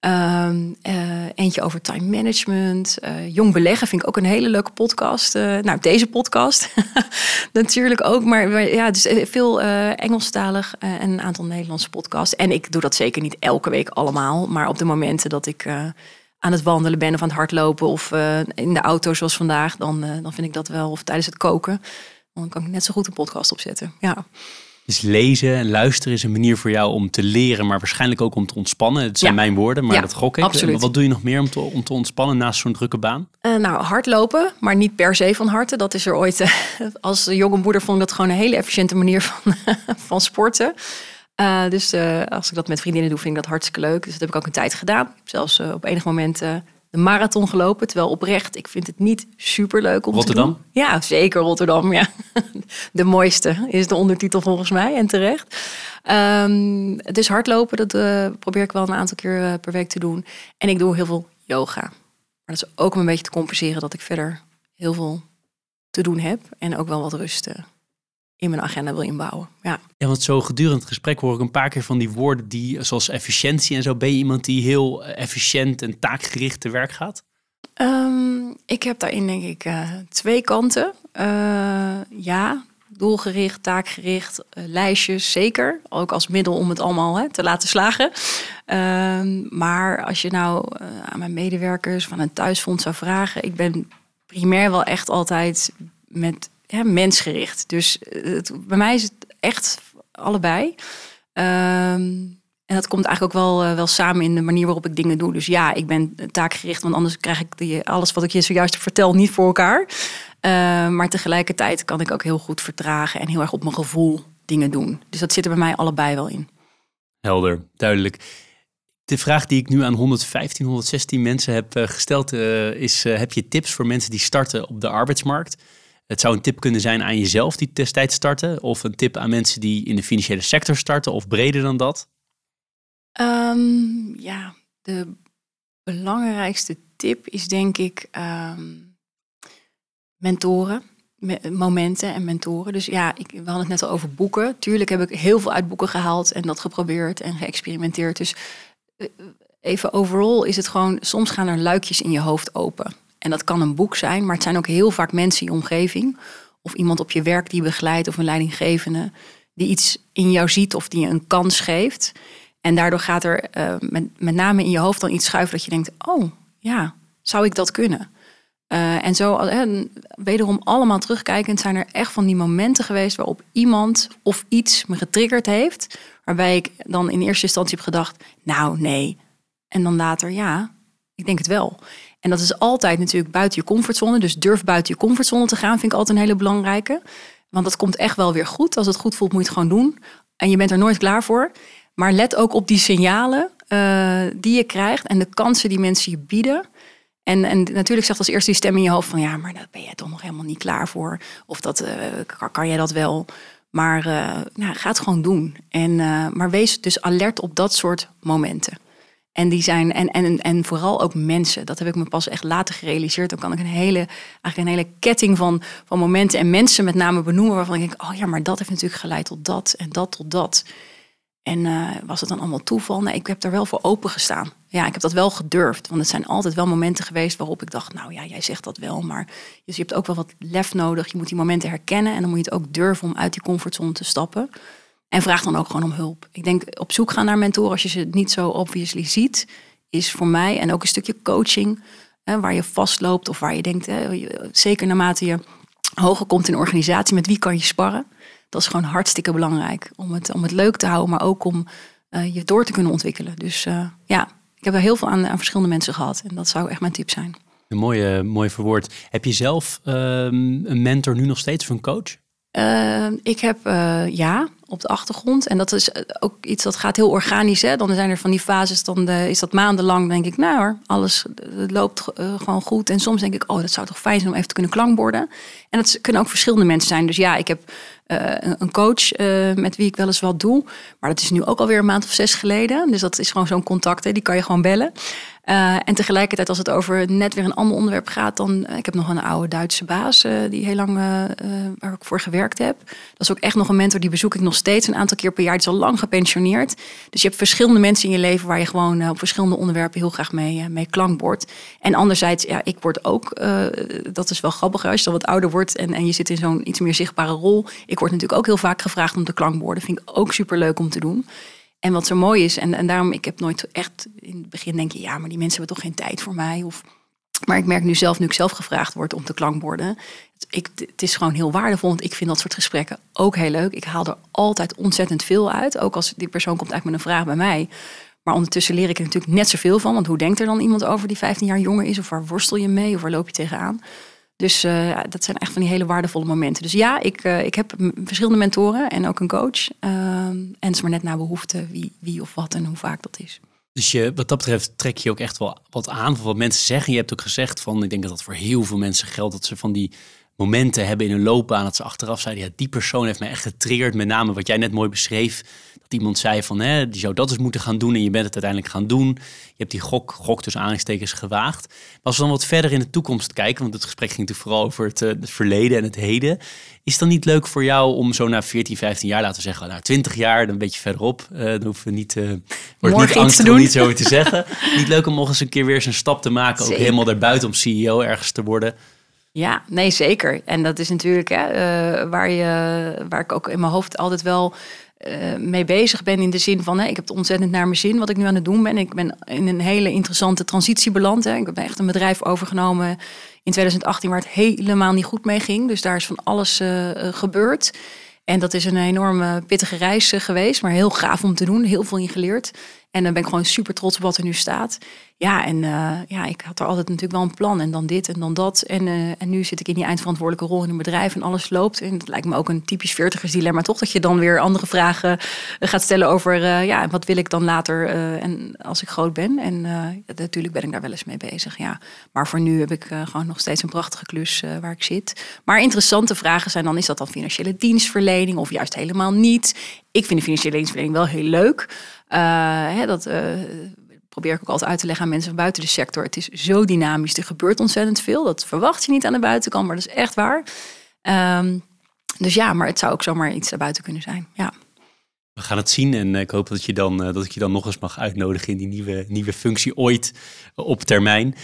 Ehm, eh, eentje over time management. eh, jong beleggen vind ik ook een hele leuke podcast. Eh, nou, deze podcast natuurlijk ook. Maar, ja, dus veel Engelstalig en een aantal Nederlandse podcasts. En ik doe dat zeker niet elke week allemaal. Maar op de momenten dat ik aan het wandelen ben of aan het hardlopen... of in de auto zoals vandaag, dan, dan vind ik dat wel. Of tijdens het koken. Dan kan ik net zo goed een podcast opzetten. Ja. Dus lezen en luisteren is een manier voor jou om te leren, maar waarschijnlijk ook om te ontspannen. Het zijn Ja. mijn woorden, maar Ja, dat gok ik. absoluut. Wat doe je nog meer om te, om te ontspannen naast zo'n drukke baan? Eh, nou, hardlopen, maar niet per se van harte. Dat is er ooit. eh, als jonge moeder vond ik dat gewoon een hele efficiënte manier van, van sporten. Eh, dus als ik dat met vriendinnen doe, vind ik dat hartstikke leuk. Dus dat heb ik ook een tijd gedaan. Ik heb zelfs op enig moment de marathon gelopen. Terwijl oprecht, ik vind het niet super leuk om Rotterdam? te doen. Ja, zeker Rotterdam. Ja. De mooiste is de ondertitel volgens mij en terecht. Ehm, dus hardlopen, dat eh, probeer ik wel een aantal keer eh, per week te doen. En ik doe heel veel yoga. Maar dat is ook om een beetje te compenseren dat ik verder heel veel te doen heb. En ook wel wat rust eh, in mijn agenda wil inbouwen. Ja. Ja, want zo gedurende het gesprek hoor ik een paar keer van die woorden die, zoals efficiëntie en zo. Ben je iemand die heel eh, efficiënt en taakgericht te werk gaat? Ehm, ik heb daarin denk ik eh, twee kanten. Eh, ja, doelgericht, taakgericht, lijstjes zeker. Ook als middel om het allemaal hè, te laten slagen. Ehm, maar als je nou aan mijn medewerkers van een thuisfonds zou vragen... ik ben primair wel echt altijd met ja, mensgericht. Dus eh, het, bij mij is het echt allebei. Ehm, en dat komt eigenlijk ook wel, eh, wel samen in de manier waarop ik dingen doe. Dus ja, ik ben taakgericht, want anders krijg ik die, alles wat ik je zojuist vertel niet voor elkaar. Eh, maar tegelijkertijd kan ik ook heel goed vertragen en heel erg op mijn gevoel dingen doen. Dus dat zit er bij mij allebei wel in. Helder, duidelijk. De vraag die ik nu aan 115, 116 mensen heb eh, gesteld is: heb je tips voor mensen die starten op de arbeidsmarkt? Het zou een tip kunnen zijn aan jezelf die destijds starten, of een tip aan mensen die in de financiële sector starten, of breder dan dat. Ehm, ja, de belangrijkste tip is denk ik ehm, mentoren. Me- momenten en mentoren. Dus ja, ik, we hadden het net al over boeken. Tuurlijk heb ik heel veel uit boeken gehaald en dat geprobeerd en geëxperimenteerd. Dus eh, even overal is het gewoon, soms gaan er luikjes in je hoofd open. En dat kan een boek zijn, maar het zijn ook heel vaak mensen in je omgeving. Of iemand op je werk die begeleidt of een leidinggevende die iets in jou ziet of die je een kans geeft. En daardoor gaat er eh, met, met name in je hoofd dan iets schuiven dat je denkt, oh ja, zou ik dat kunnen? Eh, en zo, eh, wederom allemaal terugkijkend, zijn er echt van die momenten geweest waarop iemand of iets me getriggerd heeft. Waarbij ik dan in eerste instantie heb gedacht, nou nee. En dan later, ja, ik denk het wel. En dat is altijd natuurlijk buiten je comfortzone. Dus durf buiten je comfortzone te gaan, vind ik altijd een hele belangrijke. Want dat komt echt wel weer goed. Als het goed voelt, moet je het gewoon doen. En je bent er nooit klaar voor. Maar let ook op die signalen uh, die je krijgt en de kansen die mensen je bieden. En, en natuurlijk zegt als eerste die stem in je hoofd van ja, maar daar ben jij toch nog helemaal niet klaar voor. Of dat, uh, kan, jij dat wel? Maar uh, nou, ga het gewoon doen. En, maar wees dus alert op dat soort momenten. En die zijn, en, en, en vooral ook mensen. Dat heb ik me pas echt later gerealiseerd. Dan kan ik een hele, eigenlijk een hele ketting van, van momenten en mensen met name benoemen. Waarvan ik denk, oh ja, maar dat heeft natuurlijk geleid tot dat en dat tot dat. En uh, was het dan allemaal toeval? Nee, ik heb daar wel voor open gestaan. Ja, ik heb dat wel gedurfd. Want het zijn altijd wel momenten geweest waarop ik dacht, nou ja, jij zegt dat wel. Maar je hebt ook wel wat lef nodig. Je moet die momenten herkennen. En dan moet je het ook durven om uit die comfortzone te stappen. En vraag dan ook gewoon om hulp. Ik denk op zoek gaan naar mentoren als je ze niet zo obviously ziet, is voor mij en ook een stukje coaching, hè, waar je vastloopt of waar je denkt, hè, zeker naarmate je hoger komt in een organisatie, met wie kan je sparren? Dat is gewoon hartstikke belangrijk om het, om het leuk te houden, maar ook om uh, je door te kunnen ontwikkelen. Dus uh, ja, ik heb er heel veel aan, aan verschillende mensen gehad en dat zou echt mijn tip zijn. Een mooie, mooi verwoord. Heb je zelf um, een mentor nu nog steeds of een coach? Uh, ik heb ja, op de achtergrond. En dat is ook iets dat gaat heel organisch. Hè? Dan zijn er van die fases, dan is dat maandenlang. denk ik, nou hoor, alles loopt gewoon goed. En soms denk ik, oh, dat zou toch fijn zijn om even te kunnen klankborden. En dat kunnen ook verschillende mensen zijn. Dus ja, ik heb een coach met wie ik wel eens wat doe. Maar dat is nu ook alweer een maand of zes geleden. Dus dat is gewoon zo'n contact, hè, die kan je gewoon bellen. Uh, en tegelijkertijd, als het over net weer een ander onderwerp gaat, dan. Ik heb nog een oude Duitse baas die heel lang waar ik voor gewerkt heb. Dat is ook echt nog een mentor, die bezoek ik nog steeds een aantal keer per jaar. Die is al lang gepensioneerd. Dus je hebt verschillende mensen in je leven waar je gewoon op verschillende onderwerpen heel graag mee, mee. En anderzijds, ja, ik word ook, dat is wel grappig als je dan wat ouder wordt en, en je zit in zo'n iets meer zichtbare rol. Ik word natuurlijk ook heel vaak gevraagd om te klankborden. Vind ik ook super leuk om te doen. En wat zo mooi is, en, en daarom, ik heb nooit echt in het begin denk je, ja, maar die mensen hebben toch geen tijd voor mij. Of, maar ik merk nu zelf, nu ik zelf gevraagd word om te klankborden, ik, het is gewoon heel waardevol. Want ik vind dat soort gesprekken ook heel leuk. Ik haal er altijd ontzettend veel uit. Ook als die persoon komt eigenlijk met een vraag bij mij. Maar ondertussen leer ik er natuurlijk net zoveel van. Want hoe denkt er dan iemand over die 15 jaar jonger is? Of waar worstel je mee? Of waar loop je tegenaan? Dus uh, dat zijn echt van die hele waardevolle momenten. Dus ja, ik, uh, ik heb verschillende mentoren en ook een coach. Uh, en het is maar net naar behoefte wie, wie of wat en hoe vaak dat is. Dus je, wat dat betreft trek je ook echt wel wat aan van wat mensen zeggen. Je hebt ook gezegd van, ik denk dat dat voor heel veel mensen geldt, dat ze van die momenten hebben in hun loopbaan dat ze achteraf zeiden, ja, die persoon heeft mij echt getriggerd. Met name wat jij net mooi beschreef, dat iemand zei van, hè, die zou dat eens moeten gaan doen en je bent het uiteindelijk gaan doen. Je hebt die gok, gok tussen aanstekens gewaagd. Maar als we dan wat verder in de toekomst kijken, want het gesprek ging natuurlijk vooral over het, eh, het verleden en het heden. Is het dan niet leuk voor jou om zo na 14, 15 jaar, laten we zeggen, nou 20 jaar, dan een beetje verderop, uh, dan hoeven we niet, uh, wordt niet angstig om niet zo te zeggen. niet leuk om nog eens een keer weer eens een stap te maken, ook helemaal daarbuiten om CEO ergens te worden. Ja, nee, zeker. En dat is natuurlijk hè, uh, waar, je, waar ik ook in mijn hoofd altijd wel uh, mee bezig ben. In de zin van, hè, ik heb het ontzettend naar mijn zin wat ik nu aan het doen ben. Ik ben in een hele interessante transitie beland. Hè. Ik heb echt een bedrijf overgenomen in 2018 waar het helemaal niet goed mee ging. Dus daar is van alles uh, gebeurd. En dat is een enorme pittige reis geweest, maar heel gaaf om te doen. Heel veel in geleerd. En dan ben ik gewoon super trots op wat er nu staat. Ja, en uh, ja, ik had er altijd natuurlijk wel een plan. En dan dit en dan dat. En, uh, en nu zit ik in die eindverantwoordelijke rol in een bedrijf en alles loopt. En het lijkt me ook een typisch veertigers dilemma toch? Dat je dan weer andere vragen eh, gaat stellen over... Ja, wat wil ik dan later en als ik groot ben? En natuurlijk ben ik daar wel eens mee bezig, ja. Maar voor nu heb ik gewoon nog steeds een prachtige klus waar ik zit. Maar interessante vragen zijn dan... is dat dan financiële dienstverlening of juist helemaal niet? Ik vind de financiële dienstverlening wel heel leuk... hè, dat probeer ik ook altijd uit te leggen aan mensen van buiten de sector. Het is zo dynamisch, er gebeurt ontzettend veel. Dat verwacht je niet aan de buitenkant, maar dat is echt waar. Um, dus ja, maar het zou ook zomaar iets daarbuiten kunnen zijn. Ja. We gaan het zien en ik hoop dat, je dan, dat ik je dan nog eens mag uitnodigen in die nieuwe, nieuwe functie ooit op termijn.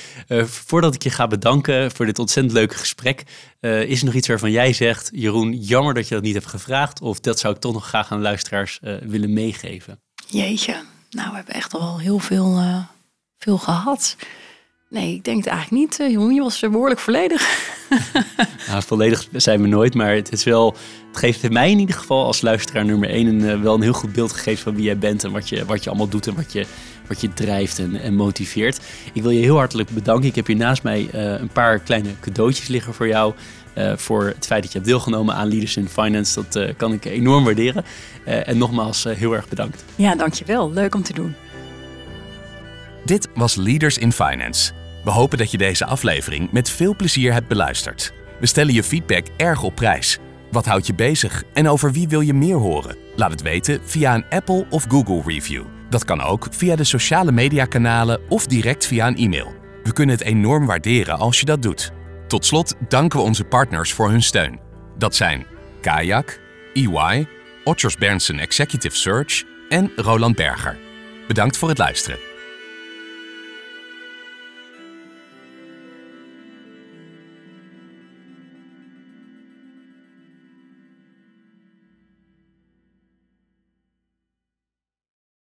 Voordat ik je ga bedanken voor dit ontzettend leuke gesprek, is er nog iets waarvan jij zegt, Jeroen, jammer dat je dat niet hebt gevraagd of dat zou ik toch nog graag aan luisteraars willen meegeven? Jeetje, nou, we hebben echt al heel veel, uh, veel gehad. Nee, ik denk het eigenlijk niet. Uh, jongen, je was behoorlijk volledig. Nou, volledig zijn we nooit, maar het, is wel, het geeft mij in ieder geval als luisteraar nummer één een, eh, wel een heel goed beeld gegeven van wie jij bent en wat je, wat je allemaal doet en wat je, wat je drijft en, en motiveert. Ik wil je heel hartelijk bedanken. Ik heb hier naast mij een paar kleine cadeautjes liggen voor jou. Uh, voor het feit dat je hebt deelgenomen aan Leaders in Finance. Dat uh, kan ik enorm waarderen. Uh, en nogmaals heel erg bedankt. Ja, dankjewel. Leuk om te doen. Dit was Leaders in Finance. We hopen dat je deze aflevering met veel plezier hebt beluisterd. We stellen je feedback erg op prijs. Wat houdt je bezig en over wie wil je meer horen? Laat het weten via een Apple of Google review. Dat kan ook via de sociale mediakanalen of direct via een e-mail. We kunnen het enorm waarderen als je dat doet. Tot slot danken we onze partners voor hun steun. Dat zijn Kayak, EY, Otters Berndsen Executive Search en Roland Berger. Bedankt voor het luisteren.